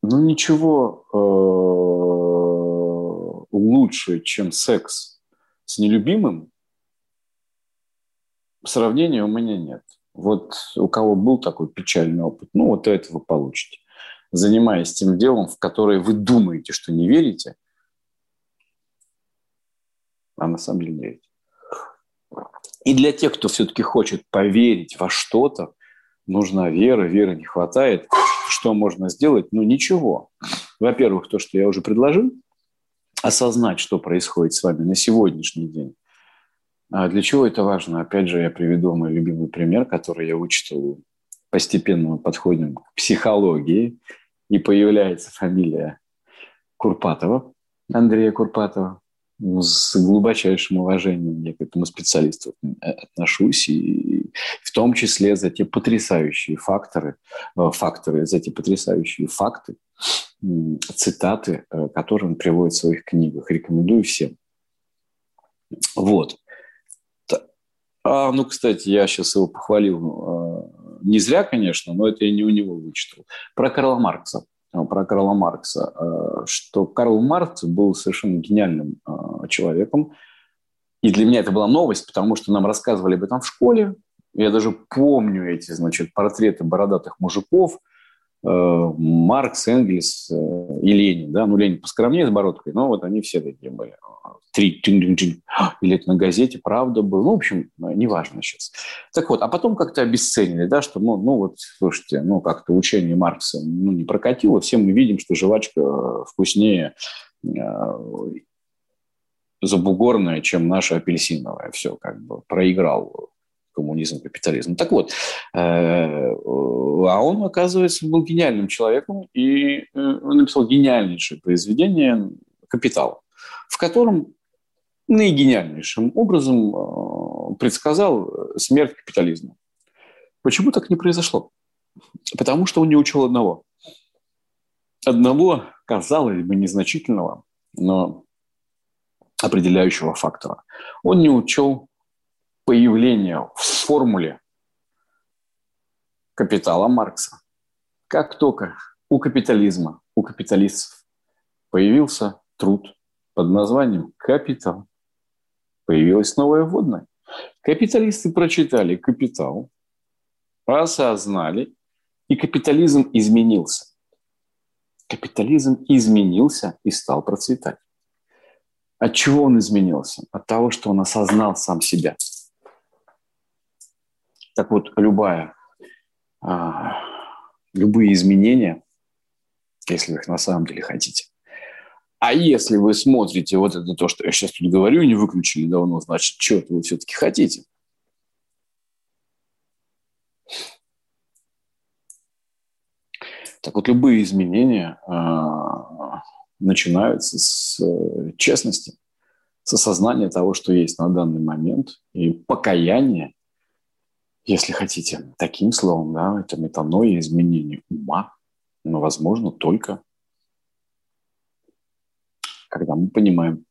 ну ничего э, лучше, чем секс с нелюбимым сравнения у меня нет. Вот у кого был такой печальный опыт, ну вот это вы получите. Занимаясь тем делом, в которое вы думаете, что не верите, а на самом деле верите. И для тех, кто все-таки хочет поверить во что-то, нужна вера, веры не хватает. Что можно сделать? Ну, ничего. Во-первых, то, что я уже предложил – осознать, что происходит с вами на сегодняшний день. А для чего это важно? Опять же, я приведу мой любимый пример, который я вычитал. Постепенно мы подходим к психологии, и появляется фамилия Курпатова, Андрея Курпатова. Ну, с глубочайшим уважением я к этому специалисту отношусь, и в том числе за те потрясающие факторы, э, факторы, за те потрясающие факты, цитаты, э, которые он приводит в своих книгах. Рекомендую всем. Вот. А, ну, кстати, я сейчас его похвалил не зря, конечно, но это я не у него вычитал. Про Карла Маркса. Про Карла Маркса. Что Карл Маркс был совершенно гениальным человеком. И для меня это была новость, потому что нам рассказывали об этом в школе. Я даже помню эти, значит, портреты бородатых мужиков – Э, Маркс, Энгельс э, и Ленин. Да? Ну, Ленин поскромнее с бородкой, но вот они все такие были. Три, тин -тин -тин. или это на газете «Правда» был. Ну, в общем, неважно сейчас. Так вот, а потом как-то обесценили, да, что, ну, ну вот, слушайте, ну, как-то учение Маркса ну, не прокатило. Все мы видим, что жвачка вкуснее э, забугорная, чем наша апельсиновая. Все, как бы проиграл коммунизм, капитализм. Так вот, э, а он, оказывается, был гениальным человеком и э, написал гениальнейшее произведение «Капитал», в котором наигениальнейшим образом э, предсказал смерть капитализма. Почему так не произошло? Потому что он не учел одного. Одного, казалось бы, незначительного, но определяющего фактора. Он не учел появления в формуле капитала Маркса. Как только у капитализма, у капиталистов появился труд под названием «Капитал», появилась новая вводная. Капиталисты прочитали «Капитал», осознали, и капитализм изменился. Капитализм изменился и стал процветать. От чего он изменился? От того, что он осознал сам себя – так вот, любая, а, любые изменения, если вы их на самом деле хотите, а если вы смотрите вот это то, что я сейчас тут говорю, не выключили давно, значит, что-то вы все-таки хотите. Так вот, любые изменения э, начинаются с э, честности, с осознания того, что есть на данный момент, и покаяния если хотите, таким словом, да, это метаноя, изменение ума, но возможно только когда мы понимаем,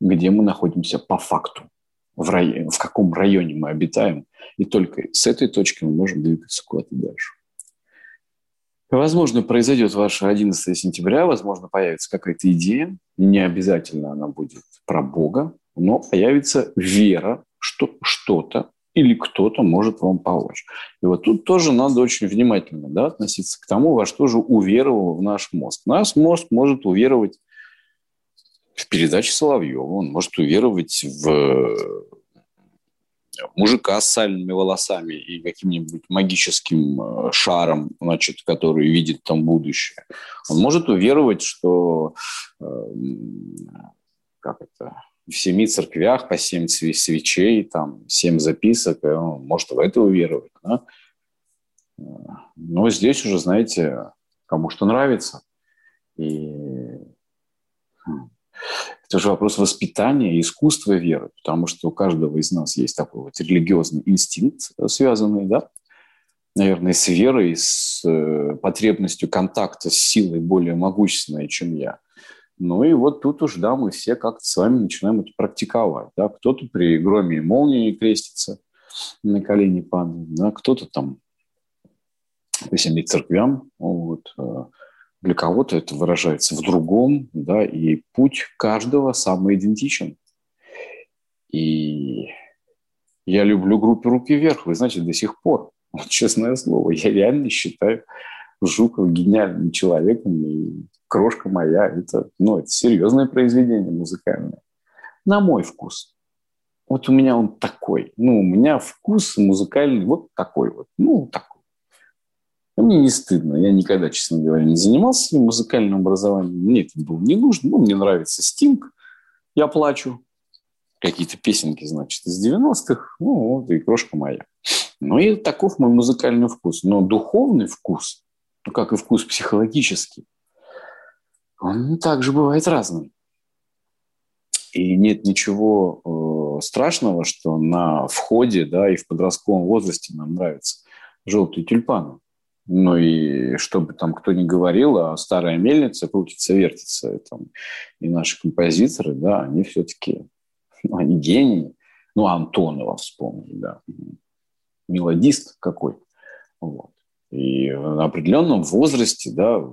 где мы находимся по факту, в, районе, в каком районе мы обитаем, и только с этой точки мы можем двигаться куда-то дальше. Возможно, произойдет ваше 11 сентября, возможно, появится какая-то идея, не обязательно она будет про Бога, но появится вера, что что-то или кто-то может вам помочь. И вот тут тоже надо очень внимательно да, относиться к тому, во что же уверовал в наш мозг. Наш мозг может уверовать в передаче Соловьева, он может уверовать в мужика с сальными волосами и каким-нибудь магическим э, шаром, значит, который видит там будущее. Он может уверовать, что э, как это, в семи церквях по семь свечей, там, семь записок, и он может в это уверовать. Да? Но здесь уже, знаете, кому что нравится. И хм, это же вопрос воспитания, искусства веры, потому что у каждого из нас есть такой вот религиозный инстинкт, связанный, да, наверное, с верой, с э, потребностью контакта с силой более могущественной, чем я. Ну и вот тут уж, да, мы все как-то с вами начинаем это практиковать. Да? Кто-то при громе и молнии крестится на колени падает, да? кто-то там по семи церквям. Вот. Э, для кого-то это выражается в другом, да, и путь каждого самоидентичен. И я люблю группе «Руки вверх», вы знаете, до сих пор. Вот, честное слово, я реально считаю Жуков гениальным человеком, и крошка моя, это, ну, это серьезное произведение музыкальное. На мой вкус. Вот у меня он такой. Ну, у меня вкус музыкальный вот такой вот. Ну, такой. И мне не стыдно. Я никогда, честно говоря, не занимался музыкальным образованием. Мне это было не нужно. Ну, мне нравится Стинг. Я плачу. Какие-то песенки, значит, из 90-х. Ну, вот и крошка моя. Ну, и таков мой музыкальный вкус. Но духовный вкус, ну, как и вкус психологический, он также бывает разным. И нет ничего э, страшного, что на входе, да, и в подростковом возрасте нам нравятся желтые тюльпаны. Ну и чтобы там кто ни говорил, а старая мельница крутится, вертится. И, там, и наши композиторы, да, они все-таки, ну, они гении. Ну, Антонова вспомнить, да. Мелодист какой. Вот. И на определенном возрасте, да,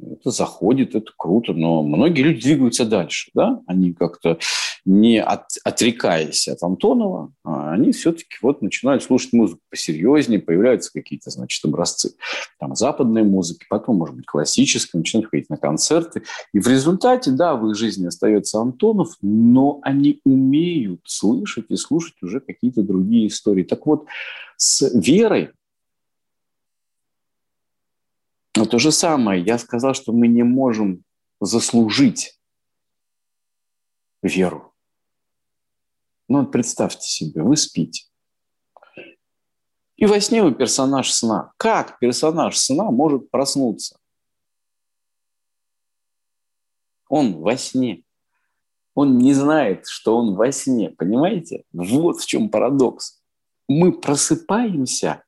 это заходит, это круто, но многие люди двигаются дальше, да, они как-то не от, отрекаясь от Антонова, а они все-таки вот начинают слушать музыку посерьезнее, появляются какие-то, значит, образцы там западной музыки, потом, может быть, классической, начинают ходить на концерты, и в результате, да, в их жизни остается Антонов, но они умеют слышать и слушать уже какие-то другие истории. Так вот, с верой но то же самое, я сказал, что мы не можем заслужить веру. Ну вот представьте себе, вы спите. И во сне вы персонаж сна. Как персонаж сна может проснуться? Он во сне. Он не знает, что он во сне. Понимаете? Вот в чем парадокс. Мы просыпаемся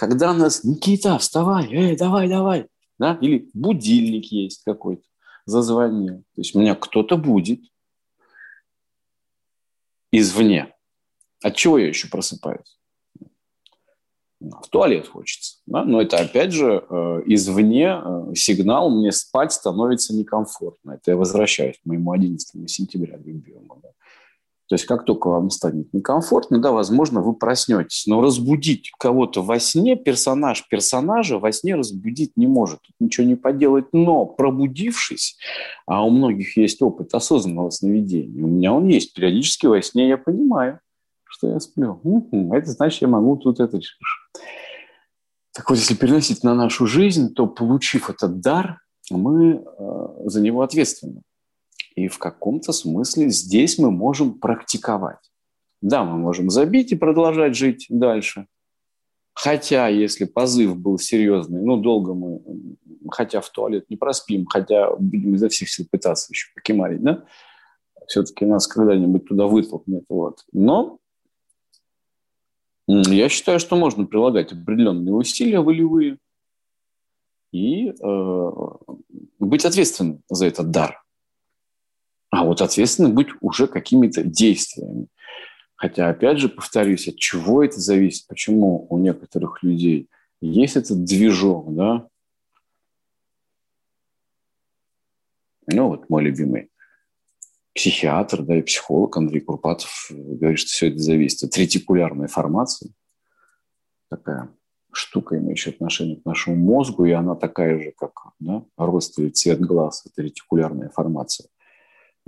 когда нас «Никита, вставай, эй, давай, давай», да? или будильник есть какой-то, зазвонил. То есть меня кто-то будет извне. От чего я еще просыпаюсь? В туалет хочется. Да? Но это, опять же, э, извне э, сигнал, мне спать становится некомфортно. Это я возвращаюсь к моему 11 сентября любимому. Да? То есть как только вам станет некомфортно, да, возможно, вы проснетесь. Но разбудить кого-то во сне, персонаж персонажа во сне разбудить не может. Тут ничего не поделать. Но пробудившись, а у многих есть опыт осознанного сновидения, у меня он есть. Периодически во сне я понимаю, что я сплю. Угу, это значит, я могу тут это решить. Так вот, если переносить на нашу жизнь, то, получив этот дар, мы э, за него ответственны. И в каком-то смысле здесь мы можем практиковать. Да, мы можем забить и продолжать жить дальше. Хотя, если позыв был серьезный, ну, долго мы, хотя в туалет не проспим, хотя будем изо всех сил пытаться еще покемарить, да, все-таки нас когда-нибудь туда вытолкнет. Вот. Но я считаю, что можно прилагать определенные усилия волевые и э, быть ответственным за этот дар а вот ответственны быть уже какими-то действиями. Хотя, опять же, повторюсь, от чего это зависит, почему у некоторых людей есть этот движок, да? Ну, вот мой любимый психиатр, да, и психолог Андрей Курпатов говорит, что все это зависит от ретикулярной формации. Такая штука, имеющая отношение к нашему мозгу, и она такая же, как да, рост или цвет глаз, это ретикулярная формация.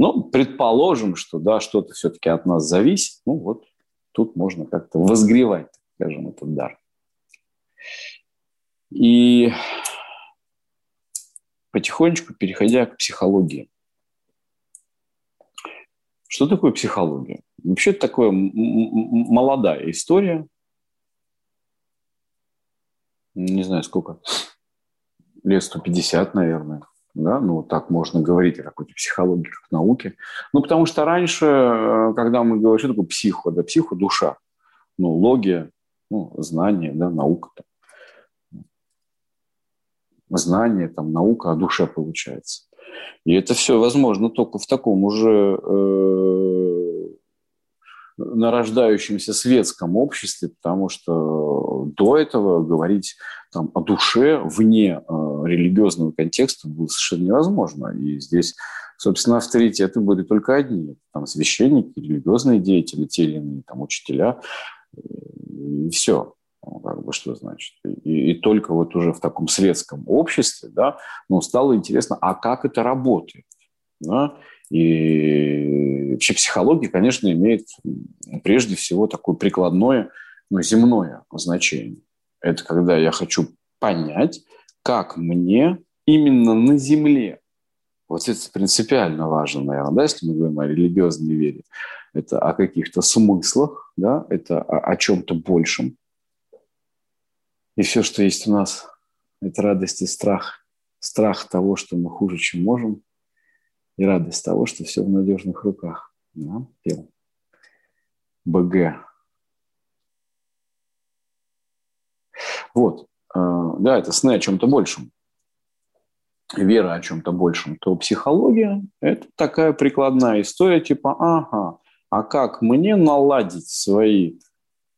Ну, предположим, что да, что-то все-таки от нас зависит. Ну, вот тут можно как-то возгревать, скажем, этот дар. И потихонечку переходя к психологии. Что такое психология? Вообще это такая молодая история. Не знаю, сколько. Лет 150, наверное да, ну, так можно говорить о какой-то психологии как науке. Ну, потому что раньше, э, когда мы говорим, что такое психо, да, психо – душа, ну, логия, ну, знание, да, наука. Там. Знание, там, наука о душе получается. И это все возможно только в таком уже э, нарождающемся светском обществе, потому что до этого говорить там, о душе вне э, религиозного контекста было совершенно невозможно. И здесь, собственно, авторитеты были только одни. Там священники, религиозные деятели, те или иные, там, учителя, и все. Ну, как бы что значит. И, и только вот уже в таком светском обществе, да, ну, стало интересно, а как это работает, да, и вообще психология, конечно, имеет прежде всего такое прикладное, ну, земное значение. Это когда я хочу понять, как мне именно на Земле, вот это принципиально важно, наверное, да, если мы говорим о религиозной вере, это о каких-то смыслах, да, это о, о чем-то большем. И все, что есть у нас, это радость и страх. Страх того, что мы хуже, чем можем, и радость того, что все в надежных руках. Да, пел. БГ. Вот. Э, да, это сны о чем-то большем, вера о чем-то большем, то психология – это такая прикладная история, типа, ага, а как мне наладить свои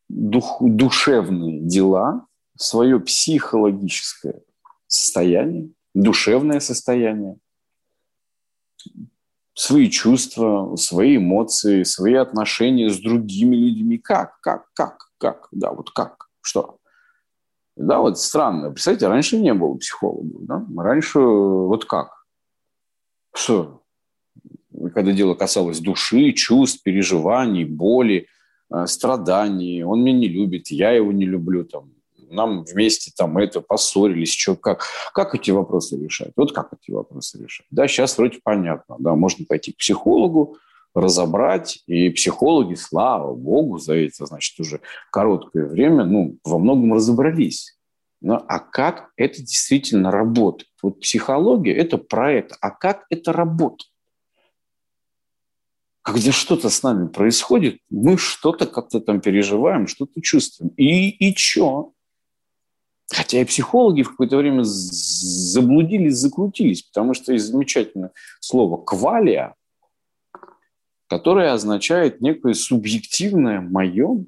дух, душевные дела, свое психологическое состояние, душевное состояние, свои чувства, свои эмоции, свои отношения с другими людьми. Как, как, как, как, да, вот как, что? Да, вот странно. Представляете, раньше не было психологов, да? Раньше вот как? Что? Когда дело касалось души, чувств, переживаний, боли, э, страданий, он меня не любит, я его не люблю, там, нам вместе там это поссорились, что, как, как эти вопросы решать? Вот как эти вопросы решать? Да, сейчас вроде понятно, да, можно пойти к психологу, разобрать, и психологи, слава богу, за это, значит, уже короткое время, ну, во многом разобрались. Но, а как это действительно работает? Вот психология – это проект, а как это работает? Когда что-то с нами происходит, мы что-то как-то там переживаем, что-то чувствуем. И, и что? Хотя и психологи в какое-то время заблудились, закрутились, потому что есть замечательное слово «квалия», которое означает некое субъективное мое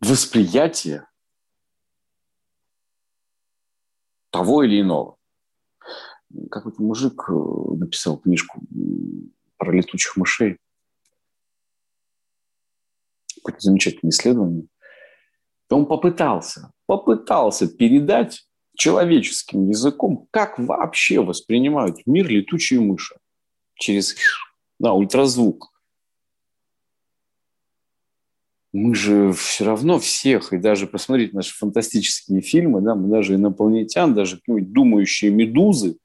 восприятие того или иного. Какой-то мужик э, написал книжку про летучих мышей. Какое-то замечательное исследование. Он попытался, попытался передать человеческим языком, как вообще воспринимают мир летучие мыши через да, ультразвук. Мы же все равно всех, и даже посмотреть наши фантастические фильмы, да, мы даже инопланетян, даже думающие медузы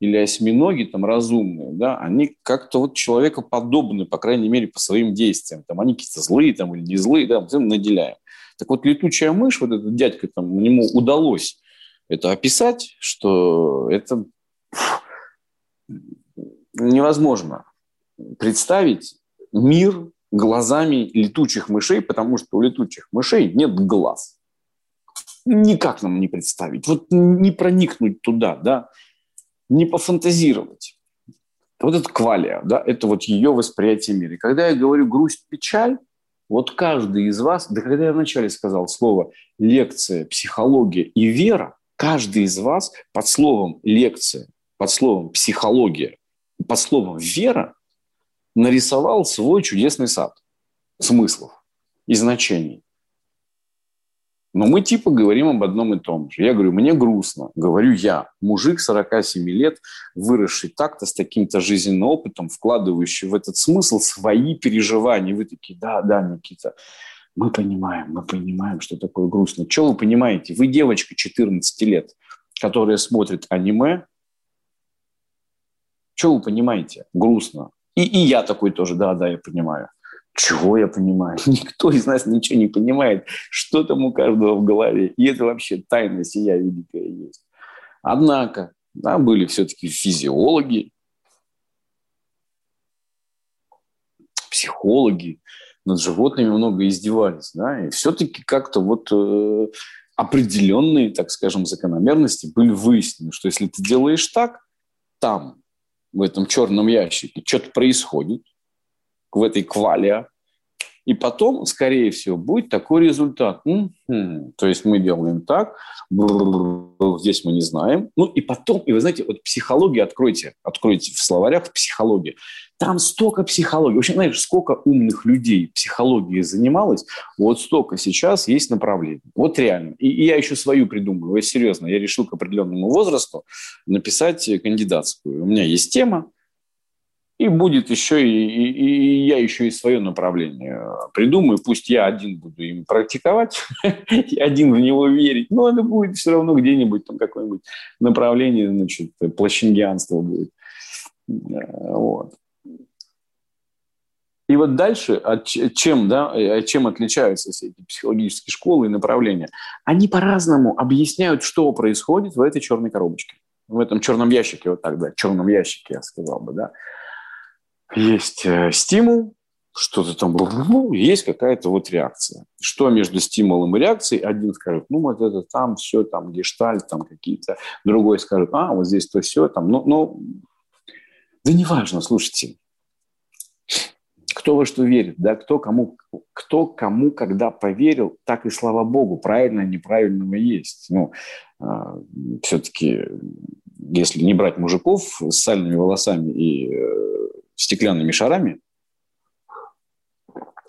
или осьминоги там разумные, да, они как-то вот человекоподобны, по крайней мере, по своим действиям. Там они какие-то злые там, или не злые, да, мы наделяем. Так вот, летучая мышь, вот этот дядька, там, ему удалось это описать, что это невозможно представить мир глазами летучих мышей, потому что у летучих мышей нет глаз. Никак нам не представить. Вот не проникнуть туда, да, не пофантазировать. Вот это квалия, да, это вот ее восприятие мира. И когда я говорю грусть, печаль, вот каждый из вас, да когда я вначале сказал слово лекция, психология и вера, каждый из вас под словом лекция, под словом психология, под словом вера нарисовал свой чудесный сад смыслов и значений. Но мы типа говорим об одном и том же. Я говорю, мне грустно. Говорю я, мужик 47 лет, выросший так-то, с таким-то жизненным опытом, вкладывающий в этот смысл свои переживания. Вы такие, да, да, Никита, мы понимаем, мы понимаем, что такое грустно. Что вы понимаете? Вы девочка 14 лет, которая смотрит аниме. Что вы понимаете? Грустно. И, и я такой тоже, да, да, я понимаю. Чего я понимаю? Никто из нас ничего не понимает, что там у каждого в голове. И это вообще тайна сия великая есть. Однако, да, были все-таки физиологи, психологи, над животными много издевались, да, и все-таки как-то вот э, определенные, так скажем, закономерности были выяснены, что если ты делаешь так, там, в этом черном ящике, что-то происходит, в этой квале, и потом, скорее всего, будет такой результат. М-м-м. То есть мы делаем так, здесь мы не знаем. Ну и потом, и вы знаете, вот психология откройте, откройте в словарях психология. Там столько психологии. В общем, знаешь, сколько умных людей психологией занималось, вот столько сейчас есть направлений. Вот реально. И, и я еще свою придумываю. Серьезно, я решил к определенному возрасту написать кандидатскую. У меня есть тема, и будет еще и, и, и я еще и свое направление придумаю. Пусть я один буду им практиковать, один в него верить, но это будет все равно где-нибудь там какое-нибудь направление, значит, плащингианство будет. Вот. И вот дальше, от чем, да, от чем отличаются все эти психологические школы и направления? Они по-разному объясняют, что происходит в этой черной коробочке, в этом черном ящике, вот так, да, черном ящике, я сказал бы, да есть э, стимул, что-то там, есть какая-то вот реакция. Что между стимулом и реакцией? Один скажет, ну, вот это там все, там гештальт, там какие-то. Другой скажет, а, вот здесь то все, там. Ну, ну, да неважно, слушайте. кто во что верит, да, кто кому, кто кому когда поверил, так и слава богу, правильно, неправильного есть. Ну, а, все-таки, если не брать мужиков с сальными волосами и э, стеклянными шарами,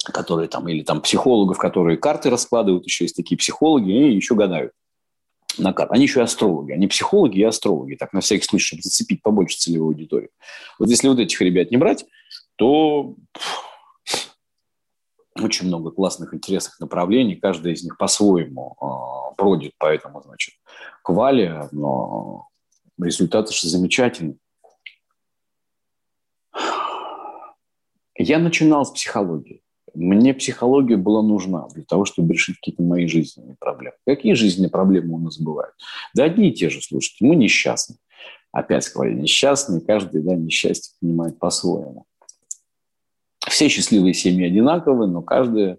которые там, или там психологов, которые карты раскладывают, еще есть такие психологи, и еще гадают на карты. Они еще и астрологи. Они психологи и астрологи. Так, на всякий случай, чтобы зацепить побольше целевую аудиторию. Вот если вот этих ребят не брать, то очень много классных, интересных направлений. Каждая из них по-своему э, бродит по этому, значит, квале, но результаты же замечательные. Я начинал с психологии. Мне психология была нужна для того, чтобы решить какие-то мои жизненные проблемы. Какие жизненные проблемы у нас бывают? Да одни и те же, слушайте, мы несчастны. Опять говорю, несчастные, каждый да, несчастье понимает по-своему. Все счастливые семьи одинаковы, но каждая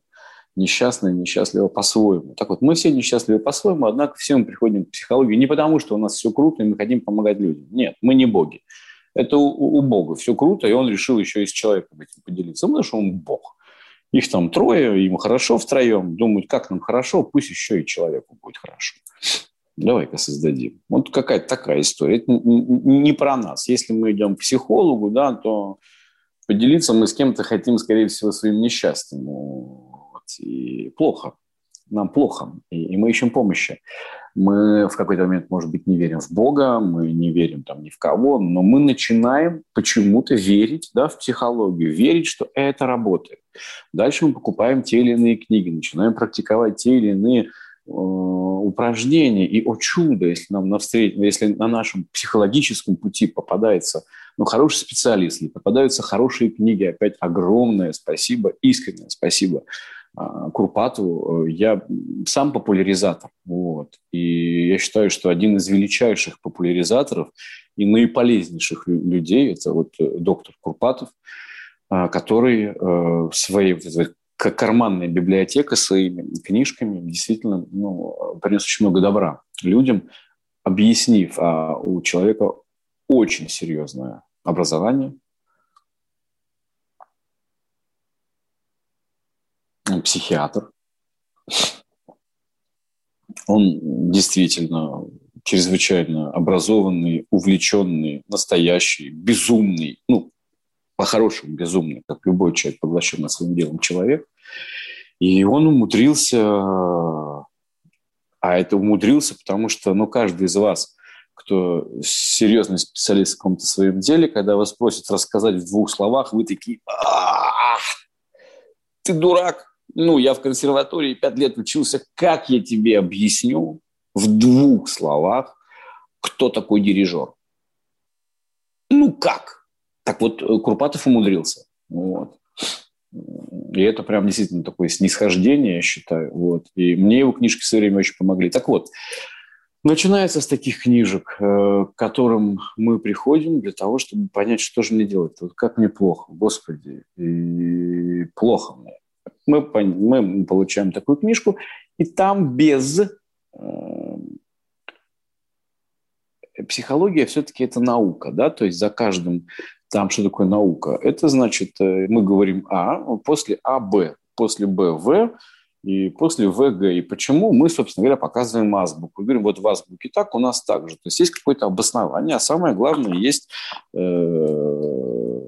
несчастная несчастлива по-своему. Так вот, мы все несчастливы по-своему, однако все мы приходим к психологии не потому, что у нас все круто, и мы хотим помогать людям. Нет, мы не боги. Это у, у Бога все круто, и он решил еще и с человеком этим поделиться, потому что он Бог. Их там трое, им хорошо втроем, думают, как нам хорошо, пусть еще и человеку будет хорошо. Давай-ка создадим. Вот какая-то такая история. Это не про нас. Если мы идем к психологу, да, то поделиться мы с кем-то хотим, скорее всего, своим несчастьем. Вот. И плохо. Нам плохо. И, и мы ищем помощи. Мы в какой-то момент, может быть, не верим в Бога, мы не верим там ни в кого, но мы начинаем почему-то верить да, в психологию, верить, что это работает. Дальше мы покупаем те или иные книги, начинаем практиковать те или иные э, упражнения. И, о чудо, если нам навстречу, если на нашем психологическом пути попадается ну, хороший специалист, или попадаются хорошие книги, опять огромное спасибо, искреннее спасибо а, Курпатову. Я сам популяризатор. Вот. И я считаю, что один из величайших популяризаторов и наиполезнейших людей – это вот э, доктор Курпатов, а, который э, своей как карманная библиотека своими книжками действительно ну, принес очень много добра людям, объяснив, а у человека очень серьезное образование, психиатр. Он действительно чрезвычайно образованный, увлеченный, настоящий, безумный, ну, по-хорошему безумный, как любой человек, поглощенный своим делом человек. И он умудрился, а это умудрился, потому что, ну, каждый из вас – кто серьезный специалист в каком-то своем деле, когда вас просят рассказать в двух словах, вы такие, ты дурак. Ну, я в консерватории пять лет учился. Как я тебе объясню в двух словах, кто такой дирижер? Ну, как? Так вот, Курпатов умудрился. Вот. И это прям действительно такое снисхождение, я считаю. Вот. И мне его книжки все время очень помогли. Так вот, Начинается с таких книжек, э, к которым мы приходим для того, чтобы понять, что же мне делать. Вот как мне плохо, Господи, и плохо мне. Мы, мы получаем такую книжку, и там без э, психология все-таки это наука, да, то есть за каждым там что такое наука? Это значит, э, мы говорим А, после А, Б, после Б, В, и после ВГ. И почему мы, собственно говоря, показываем азбуку. Говорим, вот в азбуке так, у нас так же. То есть есть какое-то обоснование, а самое главное, есть э,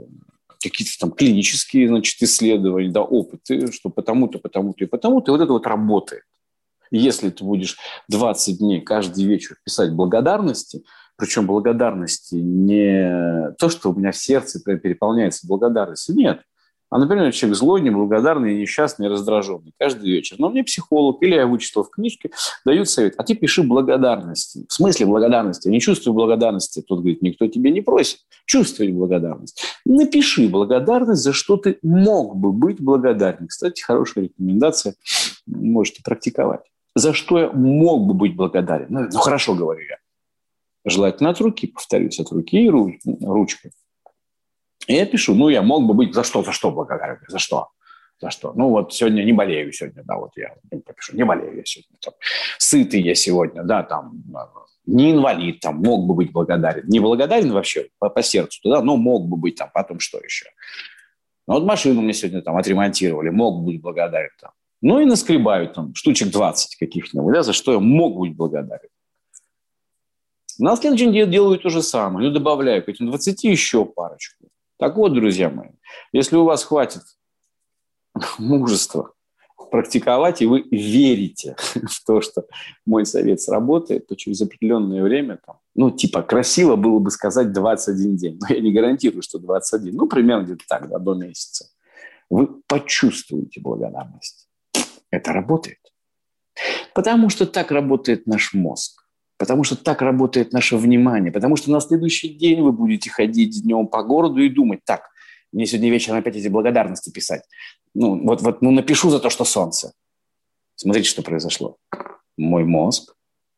какие-то там клинические значит, исследования, да, опыты, что потому-то, потому-то и потому-то, и вот это вот работает. Если ты будешь 20 дней каждый вечер писать благодарности, причем благодарности не то, что у меня в сердце переполняется благодарностью, нет – а, например, человек злой, неблагодарный, несчастный, раздраженный каждый вечер. Но мне психолог или я вычитал в книжке, дают совет, а ты пиши благодарности. В смысле благодарности? Не чувствую благодарности. Тот говорит, никто тебе не просит чувствовать благодарность. Напиши благодарность, за что ты мог бы быть благодарен. Кстати, хорошая рекомендация, можете практиковать. За что я мог бы быть благодарен? Ну хорошо, говорю я. Желательно от руки, повторюсь, от руки и ручкой. И я пишу, ну, я мог бы быть за что, за что благодарен, за что, за что. Ну, вот сегодня не болею сегодня, да, вот я попишу, не болею я сегодня. Там, сытый я сегодня, да, там, не инвалид, там, мог бы быть благодарен. Не благодарен вообще по, по сердцу, да, но мог бы быть там, потом что еще. Ну, вот машину мне сегодня там отремонтировали, мог быть благодарен там. Ну и наскребают там штучек 20 каких-нибудь, да, за что я мог быть благодарен. На следующий день делаю то же самое, ну, добавляю к этим 20 еще парочку. Так вот, друзья мои, если у вас хватит мужества практиковать, и вы верите в то, что мой совет сработает, то через определенное время, там, ну, типа, красиво было бы сказать 21 день, но я не гарантирую, что 21, ну, примерно где-то так, да, до месяца, вы почувствуете благодарность. Это работает. Потому что так работает наш мозг. Потому что так работает наше внимание. Потому что на следующий день вы будете ходить днем по городу и думать, так, мне сегодня вечером опять эти благодарности писать. Ну, вот, вот ну, напишу за то, что солнце. Смотрите, что произошло. Мой мозг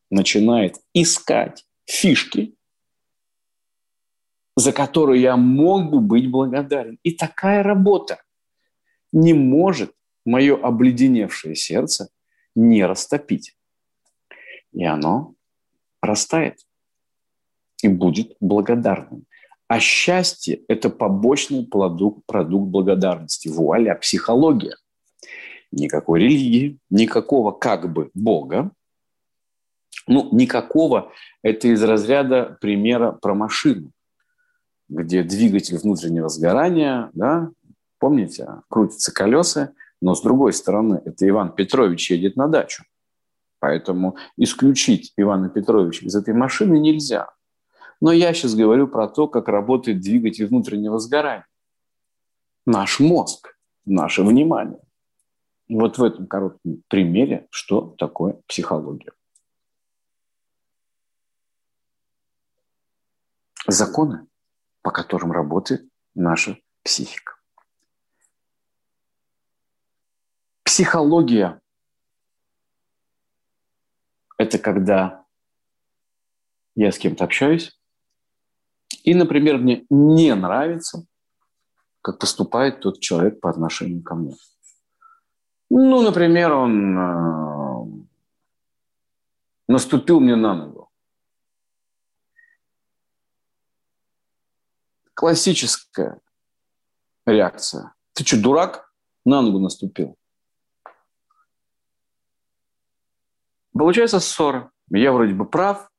начинает искать фишки, за которые я мог бы быть благодарен. И такая работа не может мое обледеневшее сердце не растопить. И оно растает и будет благодарным. А счастье – это побочный продукт, продукт благодарности. Вуаля, психология. Никакой религии, никакого как бы Бога. Ну, никакого – это из разряда примера про машину, где двигатель внутреннего сгорания, да, помните, крутятся колеса, но с другой стороны, это Иван Петрович едет на дачу. Поэтому исключить Ивана Петровича из этой машины нельзя. Но я сейчас говорю про то, как работает двигатель внутреннего сгорания. Наш мозг, наше внимание. Вот в этом коротком примере, что такое психология. Законы, по которым работает наша психика. Психология – это когда я с кем-то общаюсь, и, например, мне не нравится, как поступает тот человек по отношению ко мне. Ну, например, он э, наступил мне на ногу. Классическая реакция. Ты что, дурак? На ногу наступил. Получается ссора. Я вроде бы прав,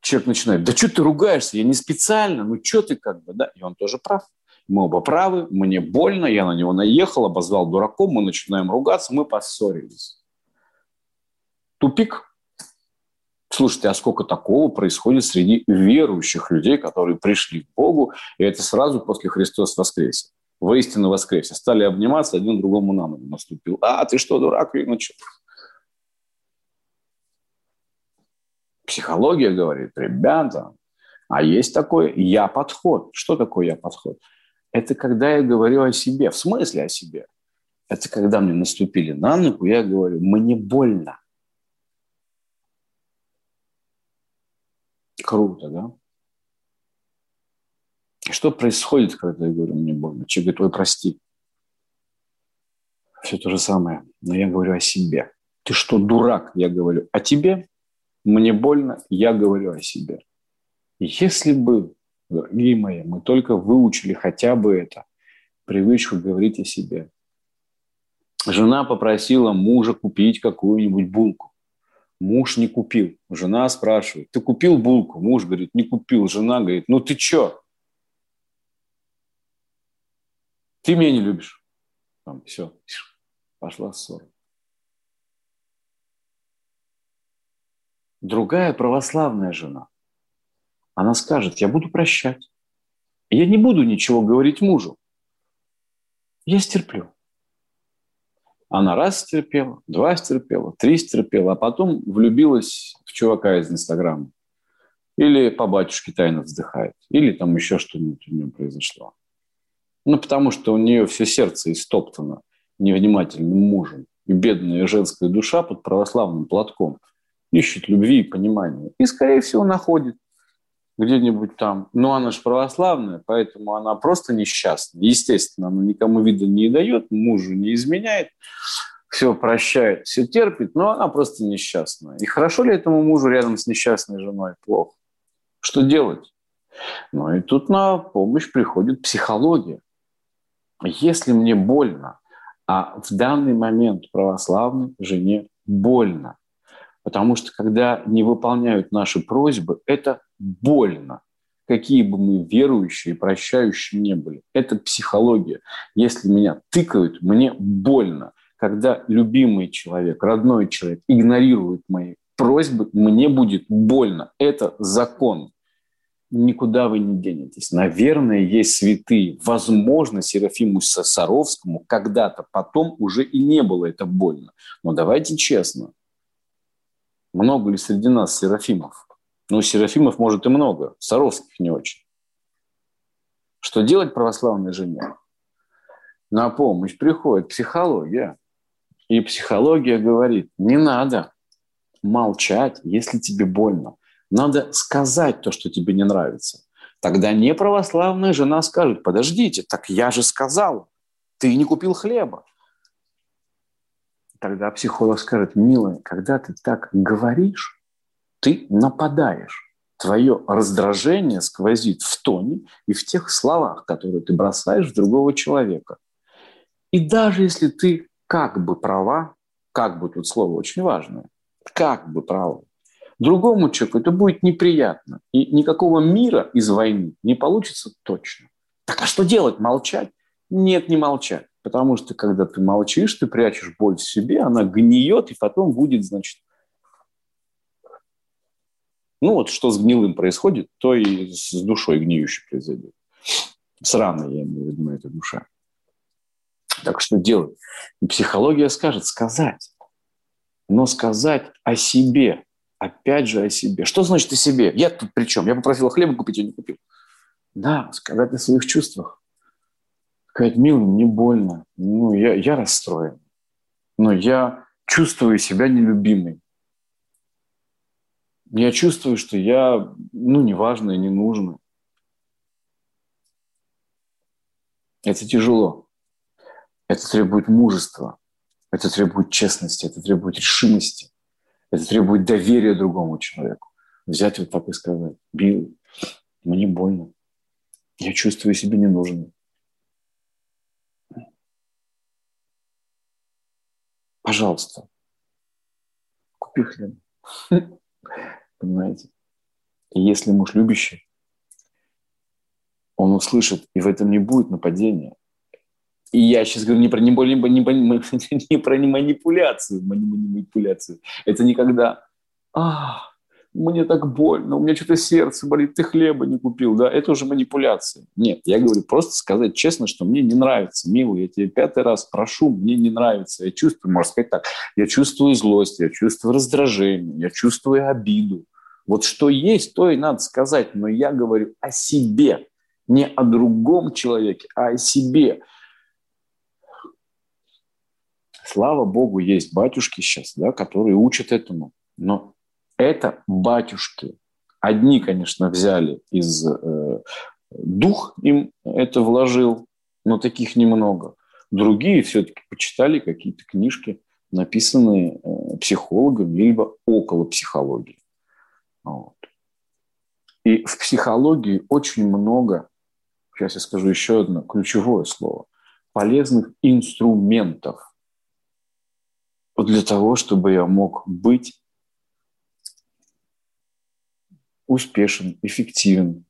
человек начинает, да что ты ругаешься, я не специально, ну что ты как бы, да, и он тоже прав. Мы оба правы, мне больно, я на него наехал, обозвал дураком, мы начинаем ругаться, мы поссорились. Тупик. Слушайте, а сколько такого происходит среди верующих людей, которые пришли к Богу, и это сразу после Христос воскресе. Воистину воскресе. Стали обниматься, один другому на ногу наступил. А, ты что, дурак? И начал. Психология говорит, ребята, а есть такой я-подход. Что такое я-подход? Это когда я говорю о себе. В смысле о себе? Это когда мне наступили на ногу, я говорю, мне больно. Круто, да? Что происходит, когда я говорю, мне больно? Человек говорит, ой, прости. Все то же самое. Но я говорю о себе. Ты что, дурак? Я говорю о тебе мне больно, я говорю о себе. Если бы, дорогие мои, мы только выучили хотя бы это, привычку говорить о себе. Жена попросила мужа купить какую-нибудь булку. Муж не купил. Жена спрашивает, ты купил булку? Муж говорит, не купил. Жена говорит, ну ты чё? Ты меня не любишь. Там, все, пошла ссора. Другая православная жена. Она скажет, я буду прощать. Я не буду ничего говорить мужу. Я стерплю. Она раз стерпела, два стерпела, три стерпела, а потом влюбилась в чувака из Инстаграма. Или по батюшке тайно вздыхает. Или там еще что-нибудь у нее произошло. Ну, потому что у нее все сердце истоптано невнимательным мужем. И бедная женская душа под православным платком – ищет любви и понимания. И, скорее всего, находит где-нибудь там. Но она же православная, поэтому она просто несчастна. Естественно, она никому вида не дает, мужу не изменяет, все прощает, все терпит, но она просто несчастная. И хорошо ли этому мужу рядом с несчастной женой? Плохо. Что делать? Ну и тут на помощь приходит психология. Если мне больно, а в данный момент православной жене больно, потому что когда не выполняют наши просьбы, это больно какие бы мы верующие, прощающие не были. Это психология. Если меня тыкают, мне больно. Когда любимый человек, родной человек игнорирует мои просьбы, мне будет больно. Это закон. Никуда вы не денетесь. Наверное, есть святые. Возможно, Серафиму Саровскому когда-то потом уже и не было это больно. Но давайте честно. Много ли среди нас Серафимов? Ну, Серафимов может и много, Саровских не очень. Что делать православной жене? На помощь приходит психология. И психология говорит, не надо молчать, если тебе больно. Надо сказать то, что тебе не нравится. Тогда не православная жена скажет, подождите, так я же сказал, ты не купил хлеба. Тогда психолог скажет, милая, когда ты так говоришь, ты нападаешь. Твое раздражение сквозит в тоне и в тех словах, которые ты бросаешь в другого человека. И даже если ты как бы права, как бы тут слово очень важное, как бы права, другому человеку это будет неприятно. И никакого мира из войны не получится точно. Так а что делать? Молчать? Нет, не молчать. Потому что когда ты молчишь, ты прячешь боль в себе, она гниет, и потом будет, значит, ну вот что с гнилым происходит, то и с душой гниющей произойдет. С я имею в виду, на этой душе. Так что делать? Психология скажет сказать. Но сказать о себе. Опять же о себе. Что значит о себе? Я тут при чем? Я попросил хлеба купить, я не купил. Да, сказать о своих чувствах. Сказать, милый, мне больно. Ну, я, я расстроен. Но я чувствую себя нелюбимой я чувствую, что я, ну, неважно и не нужно. Это тяжело. Это требует мужества. Это требует честности. Это требует решимости. Это требует доверия другому человеку. Взять вот так и сказать. Билл, мне больно. Я чувствую себя ненужным. Пожалуйста, купи хлеб. Понимаете? И если муж любящий, он услышит, и в этом не будет нападения. И я сейчас говорю не про, не, не, не, не про не манипуляцию, манипуляцию. Это никогда, а, мне так больно, у меня что-то сердце болит, ты хлеба не купил, да, это уже манипуляция. Нет, я говорю просто сказать честно, что мне не нравится, милый, я тебе пятый раз прошу, мне не нравится, я чувствую, можно сказать так, я чувствую злость, я чувствую раздражение, я чувствую обиду, вот что есть, то и надо сказать. Но я говорю о себе, не о другом человеке, а о себе. Слава Богу, есть батюшки сейчас, да, которые учат этому. Но это батюшки. Одни, конечно, взяли из... Э, дух им это вложил, но таких немного. Другие все-таки почитали какие-то книжки, написанные э, психологами, либо около психологии. Вот. И в психологии очень много, сейчас я скажу еще одно ключевое слово, полезных инструментов для того, чтобы я мог быть успешен, эффективен,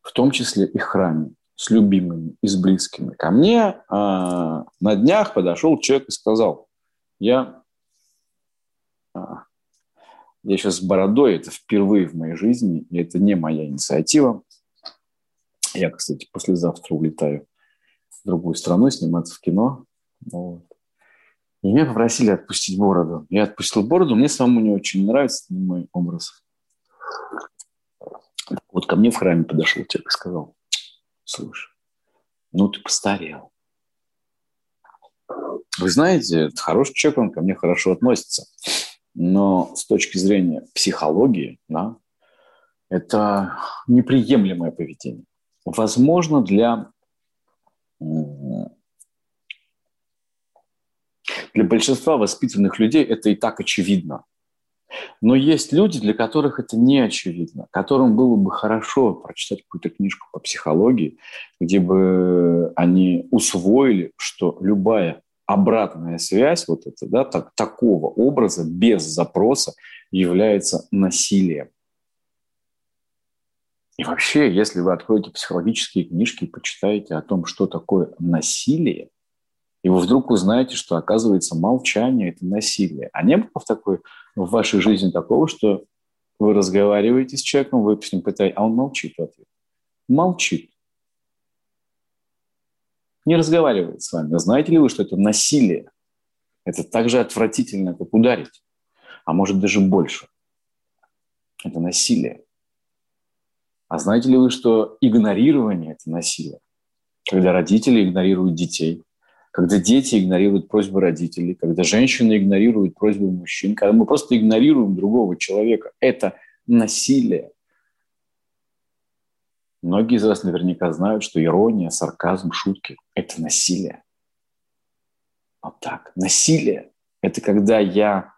в том числе и храме, с любимыми и с близкими. Ко мне э, на днях подошел человек и сказал, я э, я сейчас с бородой, это впервые в моей жизни, и это не моя инициатива. Я, кстати, послезавтра улетаю в другую страну сниматься в кино. Вот. И меня попросили отпустить бороду. Я отпустил бороду, мне самому не очень нравится мой образ. Вот ко мне в храме подошел человек и сказал, слушай, ну ты постарел. Вы знаете, хороший человек, он ко мне хорошо относится. Но с точки зрения психологии, да, это неприемлемое поведение. Возможно, для, для большинства воспитанных людей это и так очевидно. Но есть люди, для которых это не очевидно, которым было бы хорошо прочитать какую-то книжку по психологии, где бы они усвоили, что любая обратная связь вот это, да, так, такого образа без запроса является насилием. И вообще, если вы откроете психологические книжки и почитаете о том, что такое насилие, и вы вдруг узнаете, что, оказывается, молчание – это насилие. А не было в, такой, в вашей жизни такого, что вы разговариваете с человеком, вы с ним пытаетесь, а он молчит в ответ. Молчит. Не разговаривает с вами. Знаете ли вы, что это насилие? Это так же отвратительно, как ударить. А может, даже больше. Это насилие. А знаете ли вы, что игнорирование – это насилие? Когда родители игнорируют детей – когда дети игнорируют просьбы родителей, когда женщины игнорируют просьбы мужчин, когда мы просто игнорируем другого человека. Это насилие. Многие из вас наверняка знают, что ирония, сарказм, шутки – это насилие. Вот так. Насилие – это когда я…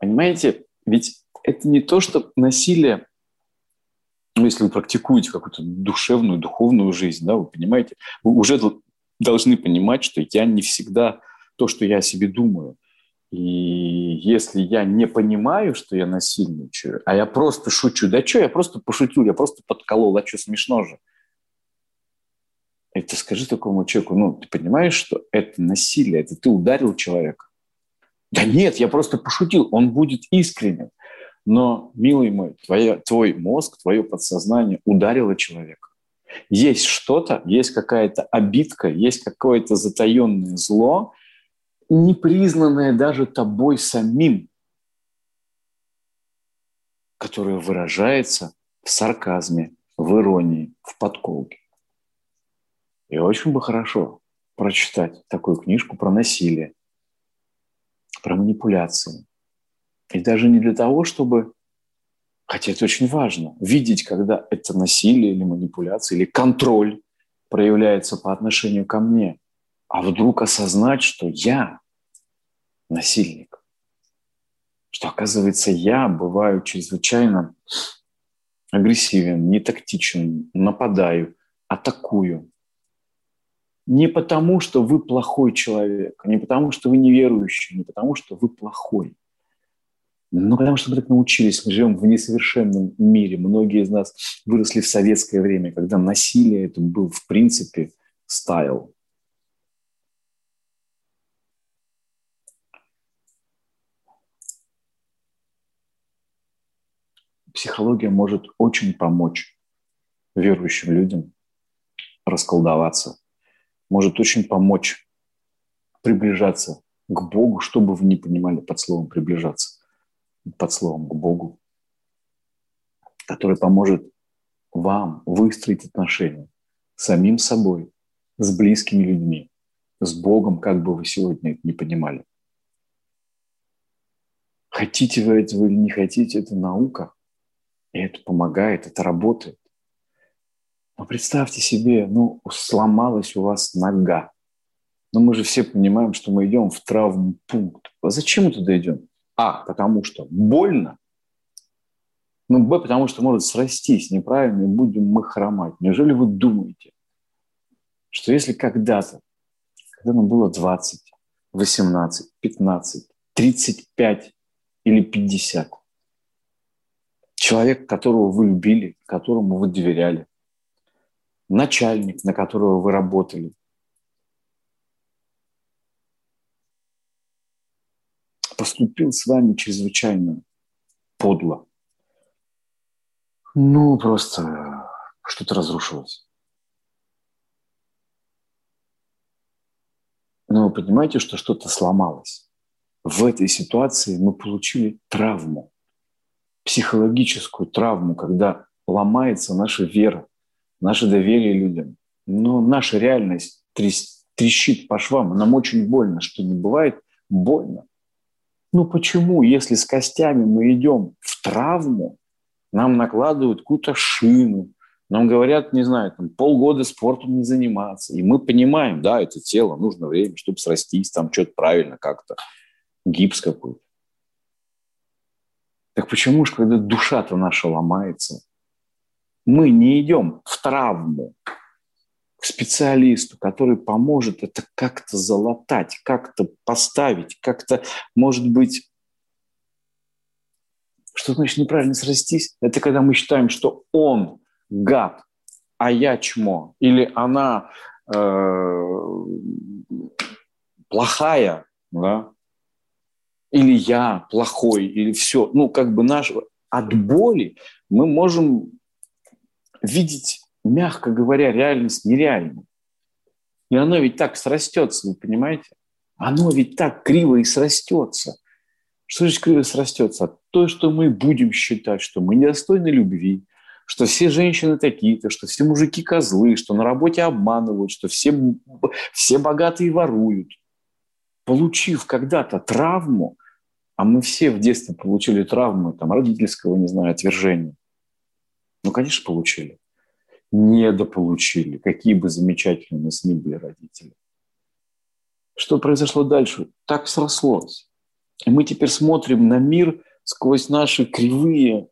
Понимаете, ведь это не то, что насилие ну, если вы практикуете какую-то душевную, духовную жизнь, да, вы понимаете, вы уже должны понимать, что я не всегда то, что я о себе думаю. И если я не понимаю, что я насильничаю, а я просто шучу, да что, я просто пошутил, я просто подколол, а что, смешно же. Это скажи такому человеку, ну, ты понимаешь, что это насилие, это ты ударил человека. Да нет, я просто пошутил, он будет искренен. Но, милый мой, твоя, твой мозг, твое подсознание ударило человека есть что-то, есть какая-то обидка, есть какое-то затаенное зло, не признанное даже тобой самим, которое выражается в сарказме, в иронии, в подколке. И очень бы хорошо прочитать такую книжку про насилие, про манипуляции. И даже не для того, чтобы Хотя это очень важно. Видеть, когда это насилие или манипуляция, или контроль проявляется по отношению ко мне. А вдруг осознать, что я насильник. Что, оказывается, я бываю чрезвычайно агрессивен, нетактичен, нападаю, атакую. Не потому, что вы плохой человек, не потому, что вы неверующий, не потому, что вы плохой, ну, потому что мы так научились, мы живем в несовершенном мире. Многие из нас выросли в советское время, когда насилие это был, в принципе, стайл. Психология может очень помочь верующим людям расколдоваться, может очень помочь приближаться к Богу, чтобы вы не понимали под словом «приближаться» под словом к Богу, который поможет вам выстроить отношения с самим собой, с близкими людьми, с Богом, как бы вы сегодня это не понимали. Хотите вы этого или не хотите, это наука. И это помогает, это работает. Но представьте себе, ну, сломалась у вас нога. Но мы же все понимаем, что мы идем в травмпункт. А зачем мы туда идем? А, потому что больно. Ну, Б, потому что может срастись неправильно, и будем мы хромать. Неужели вы думаете, что если когда-то, когда нам было 20, 18, 15, 35 или 50, человек, которого вы любили, которому вы доверяли, начальник, на которого вы работали, поступил с вами чрезвычайно подло. Ну, просто что-то разрушилось. Но вы понимаете, что что-то сломалось. В этой ситуации мы получили травму, психологическую травму, когда ломается наша вера, наше доверие людям. Но наша реальность трещит по швам, нам очень больно, что не бывает больно. Ну почему, если с костями мы идем в травму, нам накладывают какую-то шину, нам говорят, не знаю, там, полгода спортом не заниматься. И мы понимаем, да, это тело, нужно время, чтобы срастись, там что-то правильно как-то, гипс какой-то. Так почему же, когда душа-то наша ломается, мы не идем в травму к специалисту, который поможет это как-то залатать, как-то поставить, как-то, может быть, что значит неправильно срастись? Это когда мы считаем, что он гад, а я чмо, или она э, плохая, да, или я плохой, или все. Ну, как бы наш... От боли мы можем видеть, мягко говоря, реальность нереальной. И оно ведь так срастется, вы понимаете? Оно ведь так криво и срастется. Что же криво срастется? То, что мы будем считать, что мы недостойны любви, что все женщины такие-то, что все мужики козлы, что на работе обманывают, что все, все богатые воруют. Получив когда-то травму, а мы все в детстве получили травмы там, родительского, не знаю, отвержения. Ну, конечно, получили. Недополучили. Какие бы замечательные у нас ни были родители. Что произошло дальше? Так срослось. И мы теперь смотрим на мир сквозь наши кривые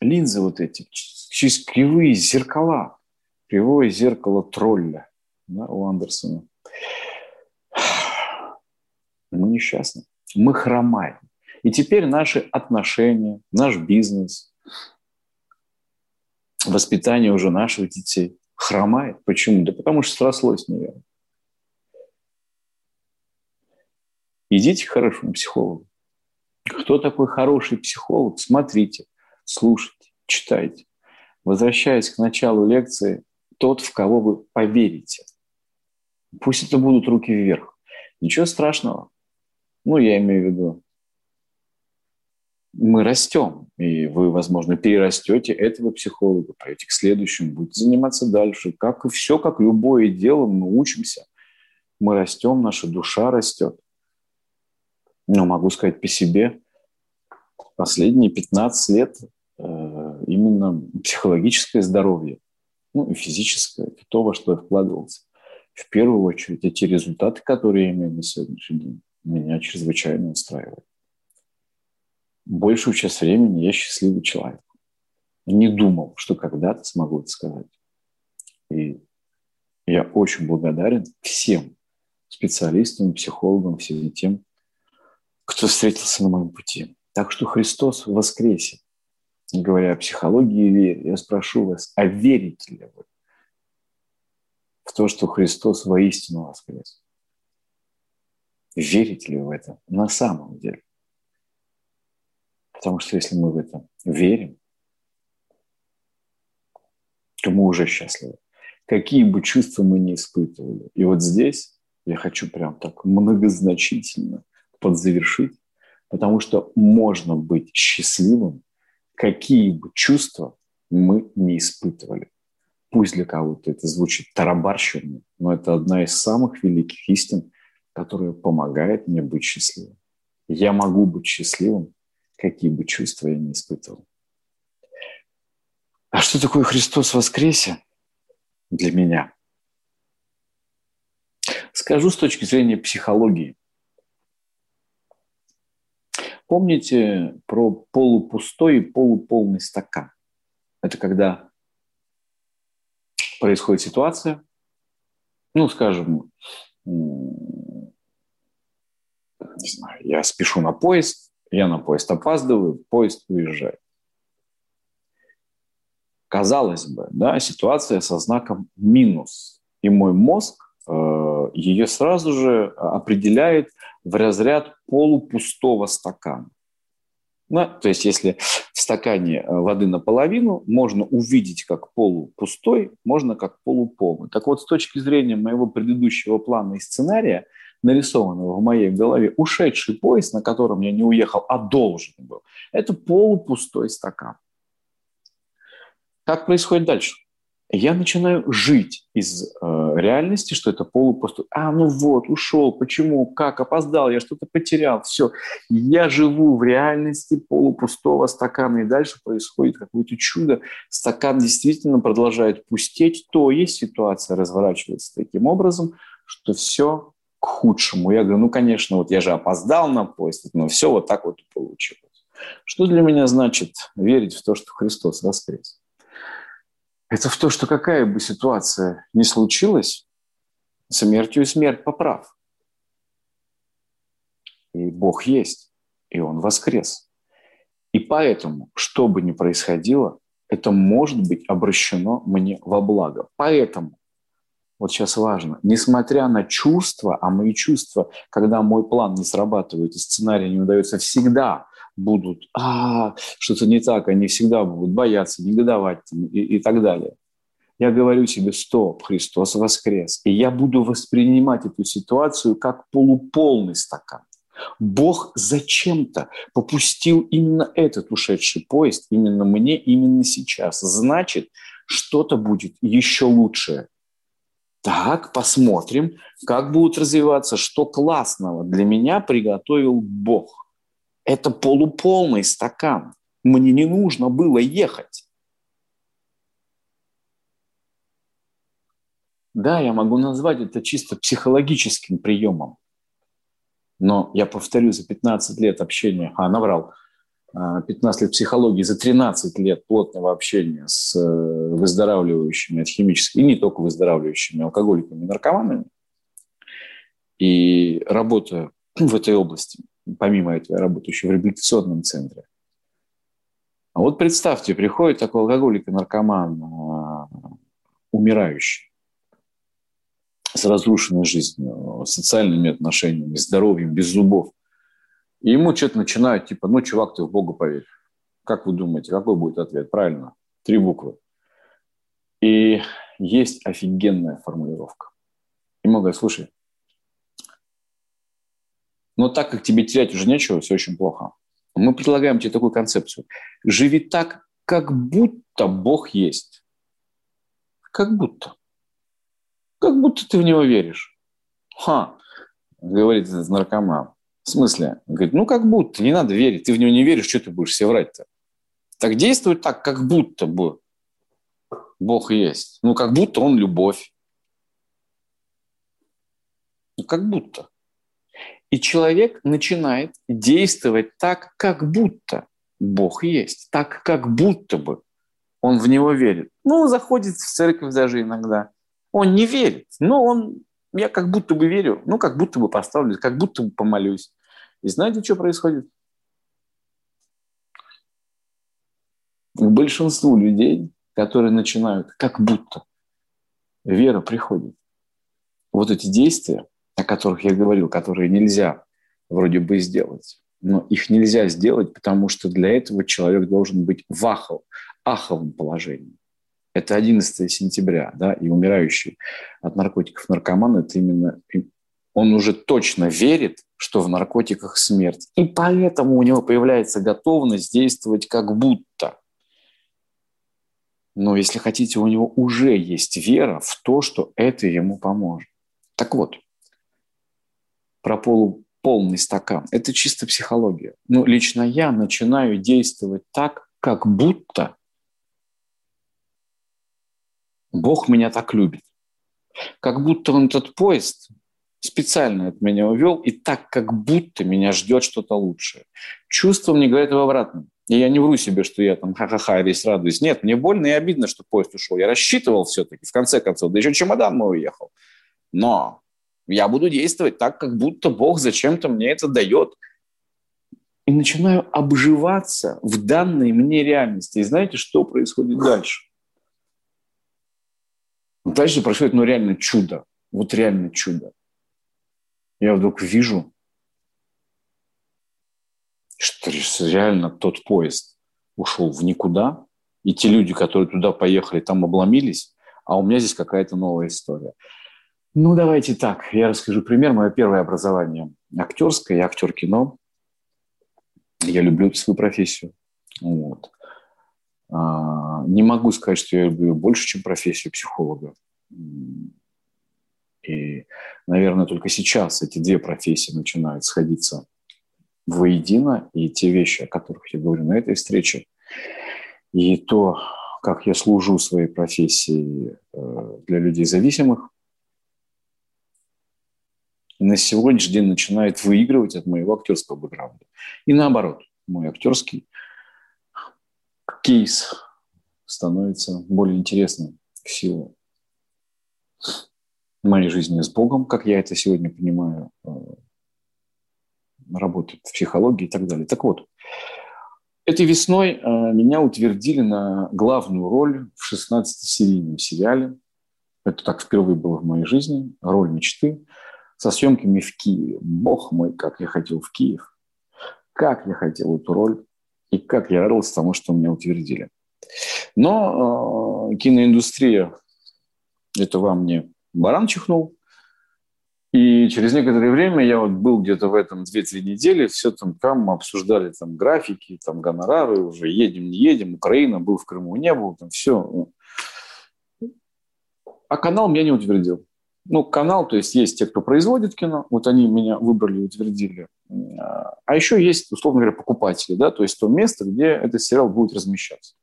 линзы вот эти, через кривые зеркала. Кривое зеркало тролля да, у Андерсона. Мы несчастны. Мы хромаем. И теперь наши отношения, наш бизнес, воспитание уже наших детей хромает. Почему? Да потому что срослось неверно. Идите к хорошему психологу. Кто такой хороший психолог? Смотрите, слушайте, читайте. Возвращаясь к началу лекции, тот, в кого вы поверите. Пусть это будут руки вверх. Ничего страшного. Ну, я имею в виду, мы растем, и вы, возможно, перерастете этого психолога, пойдете к следующему, будете заниматься дальше. Как и все, как любое дело, мы учимся. Мы растем, наша душа растет. Но могу сказать по себе, последние 15 лет э, именно психологическое здоровье, ну и физическое, это то, во что я вкладывался. В первую очередь эти результаты, которые я имею на сегодняшний день меня чрезвычайно устраивает. Большую часть времени я счастливый человек. Не думал, что когда-то смогу это сказать. И я очень благодарен всем специалистам, психологам, всем тем, кто встретился на моем пути. Так что Христос воскресе. Говоря о психологии и вере, я спрошу вас, а верите ли вы в то, что Христос воистину воскрес? Верите ли вы в это на самом деле? Потому что если мы в это верим, то мы уже счастливы. Какие бы чувства мы ни испытывали. И вот здесь я хочу прям так многозначительно подзавершить, потому что можно быть счастливым, какие бы чувства мы не испытывали. Пусть для кого-то это звучит тарабарщиной, но это одна из самых великих истин, которая помогает мне быть счастливым. Я могу быть счастливым, какие бы чувства я не испытывал. А что такое Христос воскресе для меня? Скажу с точки зрения психологии. Помните про полупустой и полуполный стакан? Это когда происходит ситуация, ну, скажем, не знаю, я спешу на поезд, я на поезд опаздываю, поезд уезжает. Казалось бы, да, ситуация со знаком минус. И мой мозг э, ее сразу же определяет в разряд полупустого стакана. Ну, то есть, если в стакане э, воды наполовину, можно увидеть как полупустой, можно как полуполный. Так вот, с точки зрения моего предыдущего плана и сценария – нарисованного в моей голове, ушедший поезд, на котором я не уехал, а должен был, это полупустой стакан. Как происходит дальше? Я начинаю жить из э, реальности, что это полупустой. А, ну вот, ушел, почему, как, опоздал, я что-то потерял, все. Я живу в реальности полупустого стакана, и дальше происходит какое-то чудо. Стакан действительно продолжает пустеть, то есть ситуация разворачивается таким образом, что все к худшему. Я говорю, ну, конечно, вот я же опоздал на поезд, но все вот так вот получилось. Что для меня значит верить в то, что Христос воскрес? Это в то, что какая бы ситуация ни случилась, смертью и смерть поправ. И Бог есть, и Он воскрес. И поэтому, что бы ни происходило, это может быть обращено мне во благо. Поэтому, вот сейчас важно, несмотря на чувства, а мои чувства, когда мой план не срабатывает и сценарий не удается, всегда будут, а, что-то не так, они всегда будут бояться, негодовать и, и так далее. Я говорю себе, стоп, Христос воскрес. И я буду воспринимать эту ситуацию как полуполный стакан. Бог зачем-то попустил именно этот ушедший поезд, именно мне, именно сейчас. Значит, что-то будет еще лучшее. Так, посмотрим, как будут развиваться, что классного для меня приготовил Бог. Это полуполный стакан. Мне не нужно было ехать. Да, я могу назвать это чисто психологическим приемом. Но я повторю, за 15 лет общения, а, наврал, 15 а, лет психологии, за 13 лет плотного общения с э, выздоравливающими от химических, и не только выздоравливающими алкоголиками и наркоманами, и работая в этой области, помимо этого я работаю еще в реабилитационном центре. А вот представьте, приходит такой алкоголик и наркоман, а, умирающий, с разрушенной жизнью, социальными отношениями, здоровьем, без зубов. И ему что-то начинают, типа, ну, чувак, ты в Бога поверь. Как вы думаете, какой будет ответ? Правильно, три буквы. И есть офигенная формулировка. Ему говорят, слушай, но так как тебе терять уже нечего, все очень плохо. Мы предлагаем тебе такую концепцию. Живи так, как будто Бог есть. Как будто. Как будто ты в него веришь. Ха, говорит этот наркоман. В смысле? говорит, ну как будто, не надо верить. Ты в него не веришь, что ты будешь себе врать-то? Так действует так, как будто бы Бог есть. Ну как будто он любовь. Ну как будто. И человек начинает действовать так, как будто Бог есть, так, как будто бы он в него верит. Ну, заходит в церковь даже иногда, он не верит, но он, я как будто бы верю, ну, как будто бы поставлю, как будто бы помолюсь. И знаете, что происходит? Большинству людей, которые начинают как будто, вера приходит. Вот эти действия, о которых я говорил, которые нельзя вроде бы сделать, но их нельзя сделать, потому что для этого человек должен быть в ахов, аховом положении. Это 11 сентября, да, и умирающий от наркотиков наркоман, это именно он уже точно верит, что в наркотиках смерть. И поэтому у него появляется готовность действовать как будто. Но если хотите, у него уже есть вера в то, что это ему поможет. Так вот, про полуполный стакан. Это чисто психология. Но лично я начинаю действовать так, как будто Бог меня так любит. Как будто он этот поезд специально от меня увел, и так, как будто меня ждет что-то лучшее. Чувство мне говорит в обратном. И я не вру себе, что я там ха-ха-ха весь радуюсь. Нет, мне больно и обидно, что поезд ушел. Я рассчитывал все-таки, в конце концов. Да еще чемодан мой уехал. Но я буду действовать так, как будто Бог зачем-то мне это дает. И начинаю обживаться в данной мне реальности. И знаете, что происходит дальше? Дальше происходит, ну, реально чудо. Вот реально чудо. Я вдруг вижу, что реально тот поезд ушел в никуда, и те люди, которые туда поехали, там обломились, а у меня здесь какая-то новая история. Ну, давайте так, я расскажу пример. Мое первое образование актерское, я актер кино. Я люблю свою профессию. Вот. А, не могу сказать, что я люблю больше, чем профессию психолога. И, наверное, только сейчас эти две профессии начинают сходиться воедино, и те вещи, о которых я говорю на этой встрече, и то, как я служу своей профессии э, для людей зависимых, на сегодняшний день начинает выигрывать от моего актерского бэкграунда. И наоборот, мой актерский кейс становится более интересным в силу моей жизни с Богом, как я это сегодня понимаю, э, работает в психологии и так далее. Так вот, этой весной э, меня утвердили на главную роль в 16-серийном сериале. Это так впервые было в моей жизни. Роль мечты со съемками в Киеве. Бог мой, как я хотел в Киев. Как я хотел эту роль. И как я радовался тому, что меня утвердили. Но э, киноиндустрия это вам не баран чихнул. И через некоторое время я вот был где-то в этом 2-3 недели, все там, там обсуждали там графики, там гонорары, уже едем, не едем, Украина, был в Крыму, не был, там все. А канал меня не утвердил. Ну, канал, то есть есть те, кто производит кино, вот они меня выбрали и утвердили. А еще есть, условно говоря, покупатели, да, то есть то место, где этот сериал будет размещаться.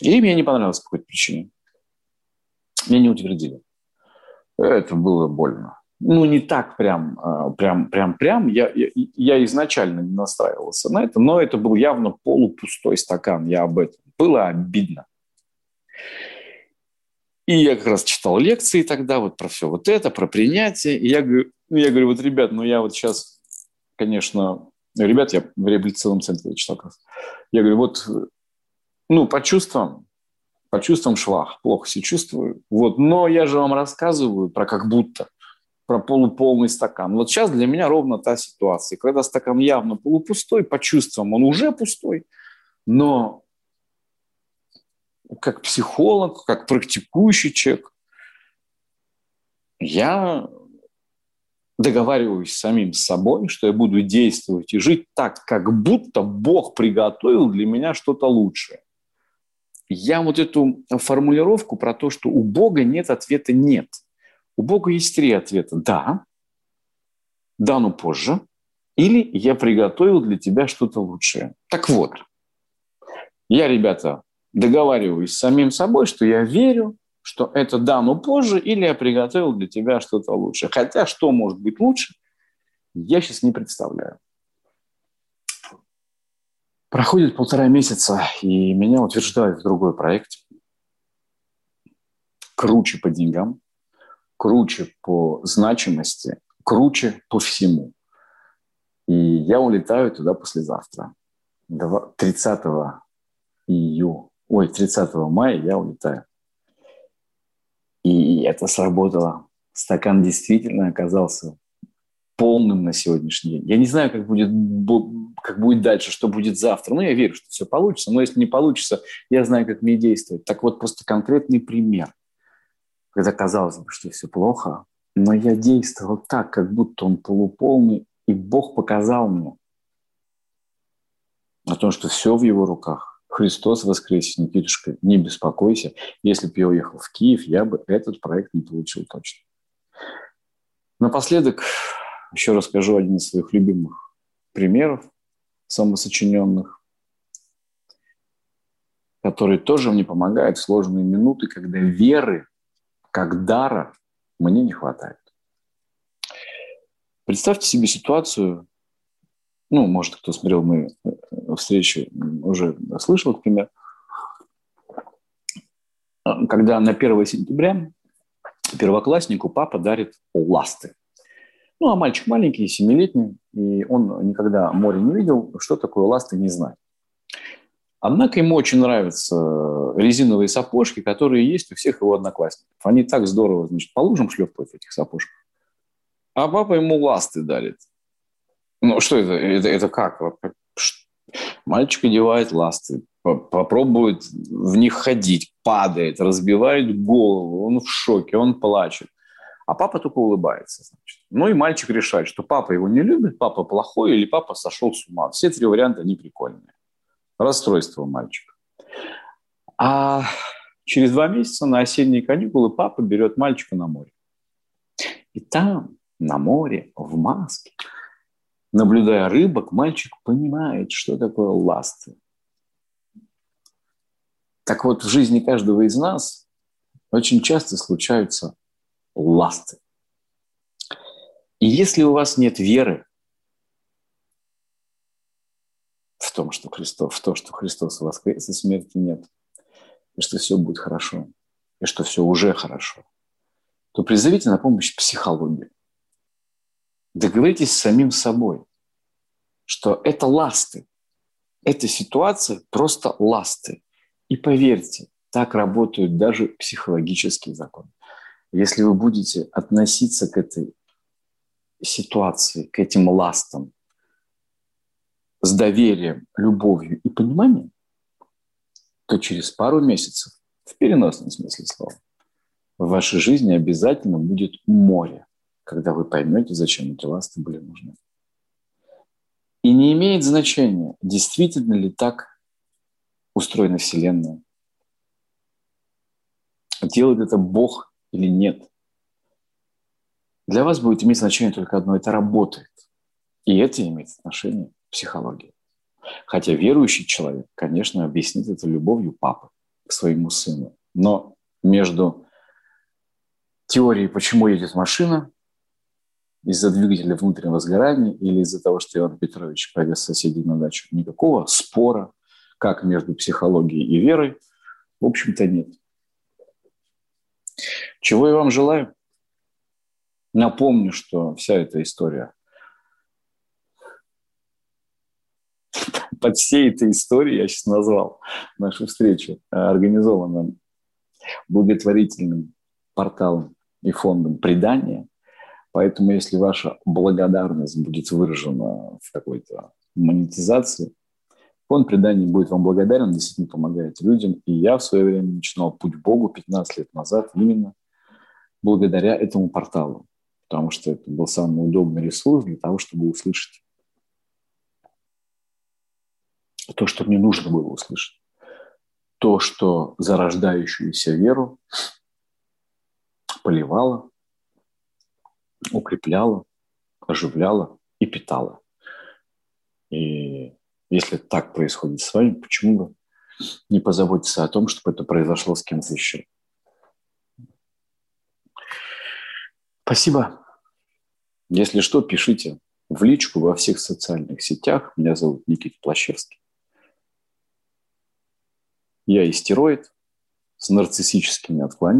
И мне не понравилось по какой-то причине. Меня не утвердили. Это было больно. Ну, не так прям, а, прям, прям, прям. Я, я, я изначально не настраивался на это, но это был явно полупустой стакан. Я об этом. Было обидно. И я как раз читал лекции тогда вот про все вот это, про принятие. И я говорю, ну, я говорю, вот, ребят, ну я вот сейчас, конечно, ребят, я в реабилитационном центре читал. Я говорю, вот, ну, по чувствам, по чувствам швах, плохо себя чувствую. Вот. Но я же вам рассказываю про как будто, про полуполный стакан. Вот сейчас для меня ровно та ситуация, когда стакан явно полупустой, по чувствам он уже пустой, но как психолог, как практикующий человек, я договариваюсь с самим собой, что я буду действовать и жить так, как будто Бог приготовил для меня что-то лучшее я вот эту формулировку про то, что у Бога нет ответа «нет». У Бога есть три ответа. Да, да, но позже. Или я приготовил для тебя что-то лучшее. Так вот, я, ребята, договариваюсь с самим собой, что я верю, что это да, но позже, или я приготовил для тебя что-то лучшее. Хотя что может быть лучше, я сейчас не представляю. Проходит полтора месяца, и меня утверждают в другой проект. Круче по деньгам, круче по значимости, круче по всему. И я улетаю туда послезавтра. 30 июля, ой, 30 мая я улетаю. И это сработало. Стакан действительно оказался полным на сегодняшний день. Я не знаю, как будет, как будет дальше, что будет завтра. Но я верю, что все получится. Но если не получится, я знаю, как мне действовать. Так вот, просто конкретный пример. Когда казалось бы, что все плохо, но я действовал так, как будто он полуполный, и Бог показал мне о том, что все в его руках. Христос воскресе, Никитушка, не беспокойся. Если бы я уехал в Киев, я бы этот проект не получил точно. Напоследок еще расскажу один из своих любимых примеров самосочиненных, который тоже мне помогает в сложные минуты, когда веры, как дара, мне не хватает. Представьте себе ситуацию, ну, может, кто смотрел мы э, встречу, уже слышал, например, когда на 1 сентября первокласснику папа дарит ласты – ну, а мальчик маленький, семилетний, и он никогда море не видел, что такое ласты не знает. Однако ему очень нравятся резиновые сапожки, которые есть у всех его одноклассников. Они так здорово, значит, по лужам шлепают этих сапожках. А папа ему ласты дарит. Ну, что это? Это, это как? Мальчик одевает ласты, попробует в них ходить, падает, разбивает голову, он в шоке, он плачет. А папа только улыбается. Значит. Ну и мальчик решает, что папа его не любит, папа плохой или папа сошел с ума. Все три варианта, они прикольные. Расстройство мальчика. А через два месяца на осенние каникулы папа берет мальчика на море. И там, на море, в маске, наблюдая рыбок, мальчик понимает, что такое ласты. Так вот, в жизни каждого из нас очень часто случаются ласты. И если у вас нет веры в том, что Христос, в то, что Христос воскрес, и смерти нет, и что все будет хорошо, и что все уже хорошо, то призовите на помощь психологию. Договоритесь с самим собой, что это ласты. Эта ситуация просто ласты. И поверьте, так работают даже психологические законы. Если вы будете относиться к этой ситуации, к этим ластам с доверием, любовью и пониманием, то через пару месяцев, в переносном смысле слова, в вашей жизни обязательно будет море, когда вы поймете, зачем эти ласты были нужны. И не имеет значения, действительно ли так устроена Вселенная. Делает это Бог или нет. Для вас будет иметь значение только одно – это работает. И это имеет отношение к психологии. Хотя верующий человек, конечно, объяснит это любовью папы к своему сыну. Но между теорией, почему едет машина, из-за двигателя внутреннего сгорания или из-за того, что Иван Петрович повез соседей на дачу, никакого спора, как между психологией и верой, в общем-то, нет. Чего я вам желаю? Напомню, что вся эта история под всей этой историей, я сейчас назвал нашу встречу, организована благотворительным порталом и фондом предания. Поэтому если ваша благодарность будет выражена в какой-то монетизации, фонд предания будет вам благодарен, действительно помогает людям. И я в свое время начинал путь Богу 15 лет назад именно благодаря этому порталу, потому что это был самый удобный ресурс для того, чтобы услышать то, что мне нужно было услышать. То, что зарождающуюся веру поливало, укрепляло, оживляло и питало. И если так происходит с вами, почему бы не позаботиться о том, чтобы это произошло с кем-то еще? Спасибо. Если что, пишите в личку во всех социальных сетях. Меня зовут Никита Плащевский. Я истероид с нарциссическими отклонениями.